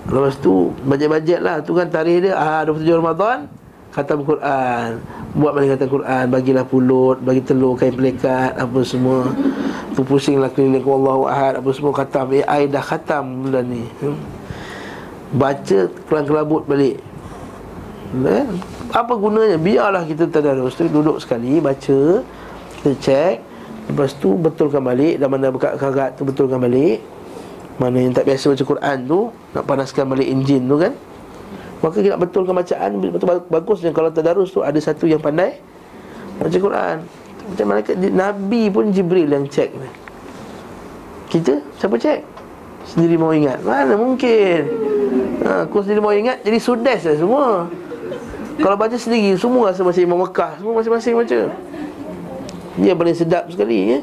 Lepas tu bajet-bajet lah. Tu kan tarikh dia ah, 27 Ramadan Khatam Quran. Buat balik kata Quran Bagilah pulut Bagi telur kain pelekat Apa semua. Tu pusinglah keliling Wallahu ahad Apa semua khatam. AI dah khatam bulan ni. Hmm? Baca kelang kelabut balik. Eh? Apa gunanya? Biarlah kita tadarus Duduk sekali Baca Kita cek Lepas tu betulkan balik Dan mana buka karat tu betulkan balik. Mana yang tak biasa baca Quran tu Nak panaskan balik enjin tu kan? Maka kita nak betulkan bacaan bagus dan kalau tadarus tu Ada satu yang pandai Baca Quran. Macam mana Nabi pun Jibril yang cek Kita Siapa cek Sendiri mau ingat. Mana mungkin? Ha, Aku sendiri mau ingat Jadi sudes lah semua. Kalau baca sendiri Semua rasa masih Imam Mekah Semua masing-masing baca. Dia paling sedap sekali ya.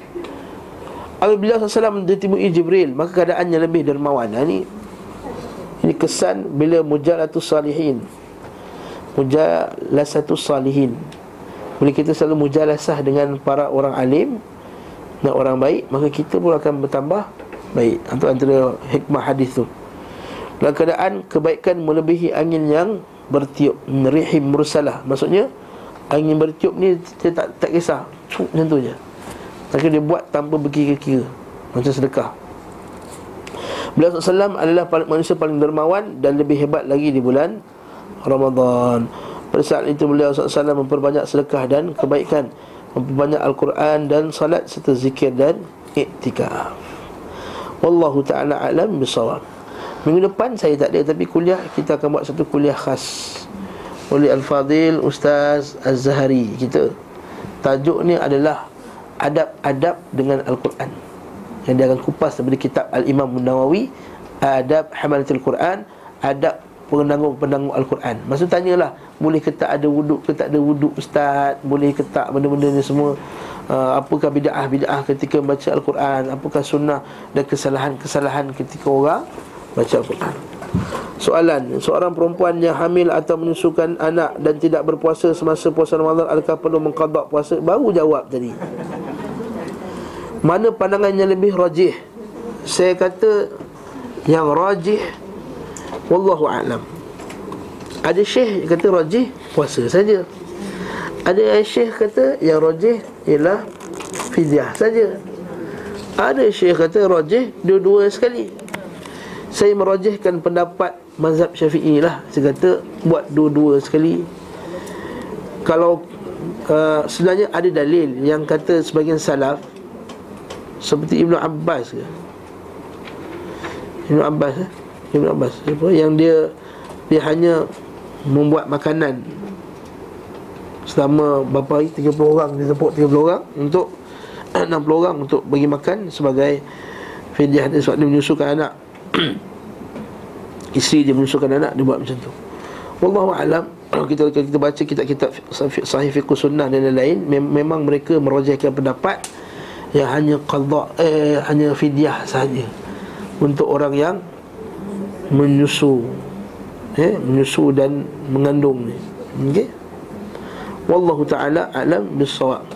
Apabila SAW ditemui Jibril Maka keadaannya lebih dermawan. Ini ini kesan bila mujalatus salihin. Mujalasatus salihin. Bila kita selalu mujalasah dengan para orang alim Dan orang baik Maka kita pun akan bertambah baik Itu antara hikmah hadis tu. Dalam keadaan kebaikan melebihi angin yang bertiup Rihim mursalah. Maksudnya Angin bertiup ni dia tak, tak kisah. Cuk, Macam tu je. Maka dia buat tanpa berkira-kira. Macam sedekah. Beliau SAW adalah manusia paling dermawan dan lebih hebat lagi di bulan Ramadan. Pada saat itu beliau SAW memperbanyak sedekah dan kebaikan, memperbanyak Al-Quran dan salat serta zikir dan iktikaf. Wallahu taala alam bisawab. Minggu depan saya tak ada tapi kuliah kita akan buat satu kuliah khas oleh Al-Fadil Ustaz Az-Zahari kita. Tajuk ni adalah adab-adab dengan Al-Quran yang dia akan kupas daripada kitab Al-Imam Nawawi Adab Hamalatul Quran Adab penanggung-penanggung Al-Quran. Maksud tanyalah Boleh ke tak ada wuduk ke tak ada wuduk Ustaz? Boleh ke tak benda-benda ni semua? Uh, Apakah bida'ah-bida'ah ketika baca Al-Quran? Apakah sunnah dan kesalahan-kesalahan ketika orang baca Al-Quran? Soalan Seorang perempuan yang hamil atau menyusukan anak Dan tidak berpuasa semasa puasa Ramadan Adakah perlu mengkadak puasa? Baru jawab tadi. Mana pandangan yang lebih rajih? Saya kata Yang rajih Wallahu a'lam. Ada syekh kata rajih Puasa saja. Ada syekh kata Yang rajih Ialah Fidyah saja. Ada syekh kata rajih Dua-dua sekali. Saya merajihkan pendapat Mazhab syafi'i lah. Saya kata Buat dua-dua sekali. Kalau uh, sebenarnya ada dalil yang kata sebagian salaf seperti Ibnu Abbas ke? Ibnu Abbas eh? Ibnu Abbas. Apa yang dia dia hanya membuat makanan. Selama berapa hari? 30 orang. Dia tepuk 30 orang untuk 60 orang untuk bagi makan sebagai fidyah dia. Sebab dia menyusukan anak. Isteri dia menyusukan anak dia buat macam tu. Wallahu alam. Kalau kita kalau kita baca kitab-kitab sahih fiqh sunnah dan lain-lain memang mereka merajihkan pendapat yang hanya qada eh hanya fidyah saja untuk orang yang menyusu eh menyusu dan mengandung ni. Okey? Wallahu taala alam bisawab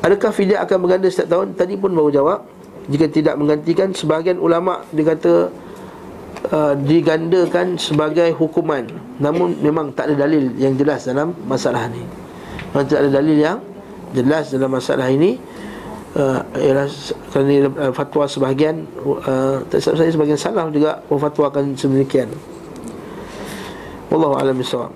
Adakah fidyah akan berganda setiap tahun? Tadi pun baru jawab. Jika tidak menggantikan Sebahagian ulama' dia kata uh, Digandakan sebagai hukuman. Namun memang tak ada dalil yang jelas dalam masalah ini Memang tak ada dalil yang jelas dalam masalah ini uh, Ialah kerana uh, fatwa sebahagian uh, Tak saya sebahagian salah juga Fatwakan sedemikian. Wallahu a'lam bishawab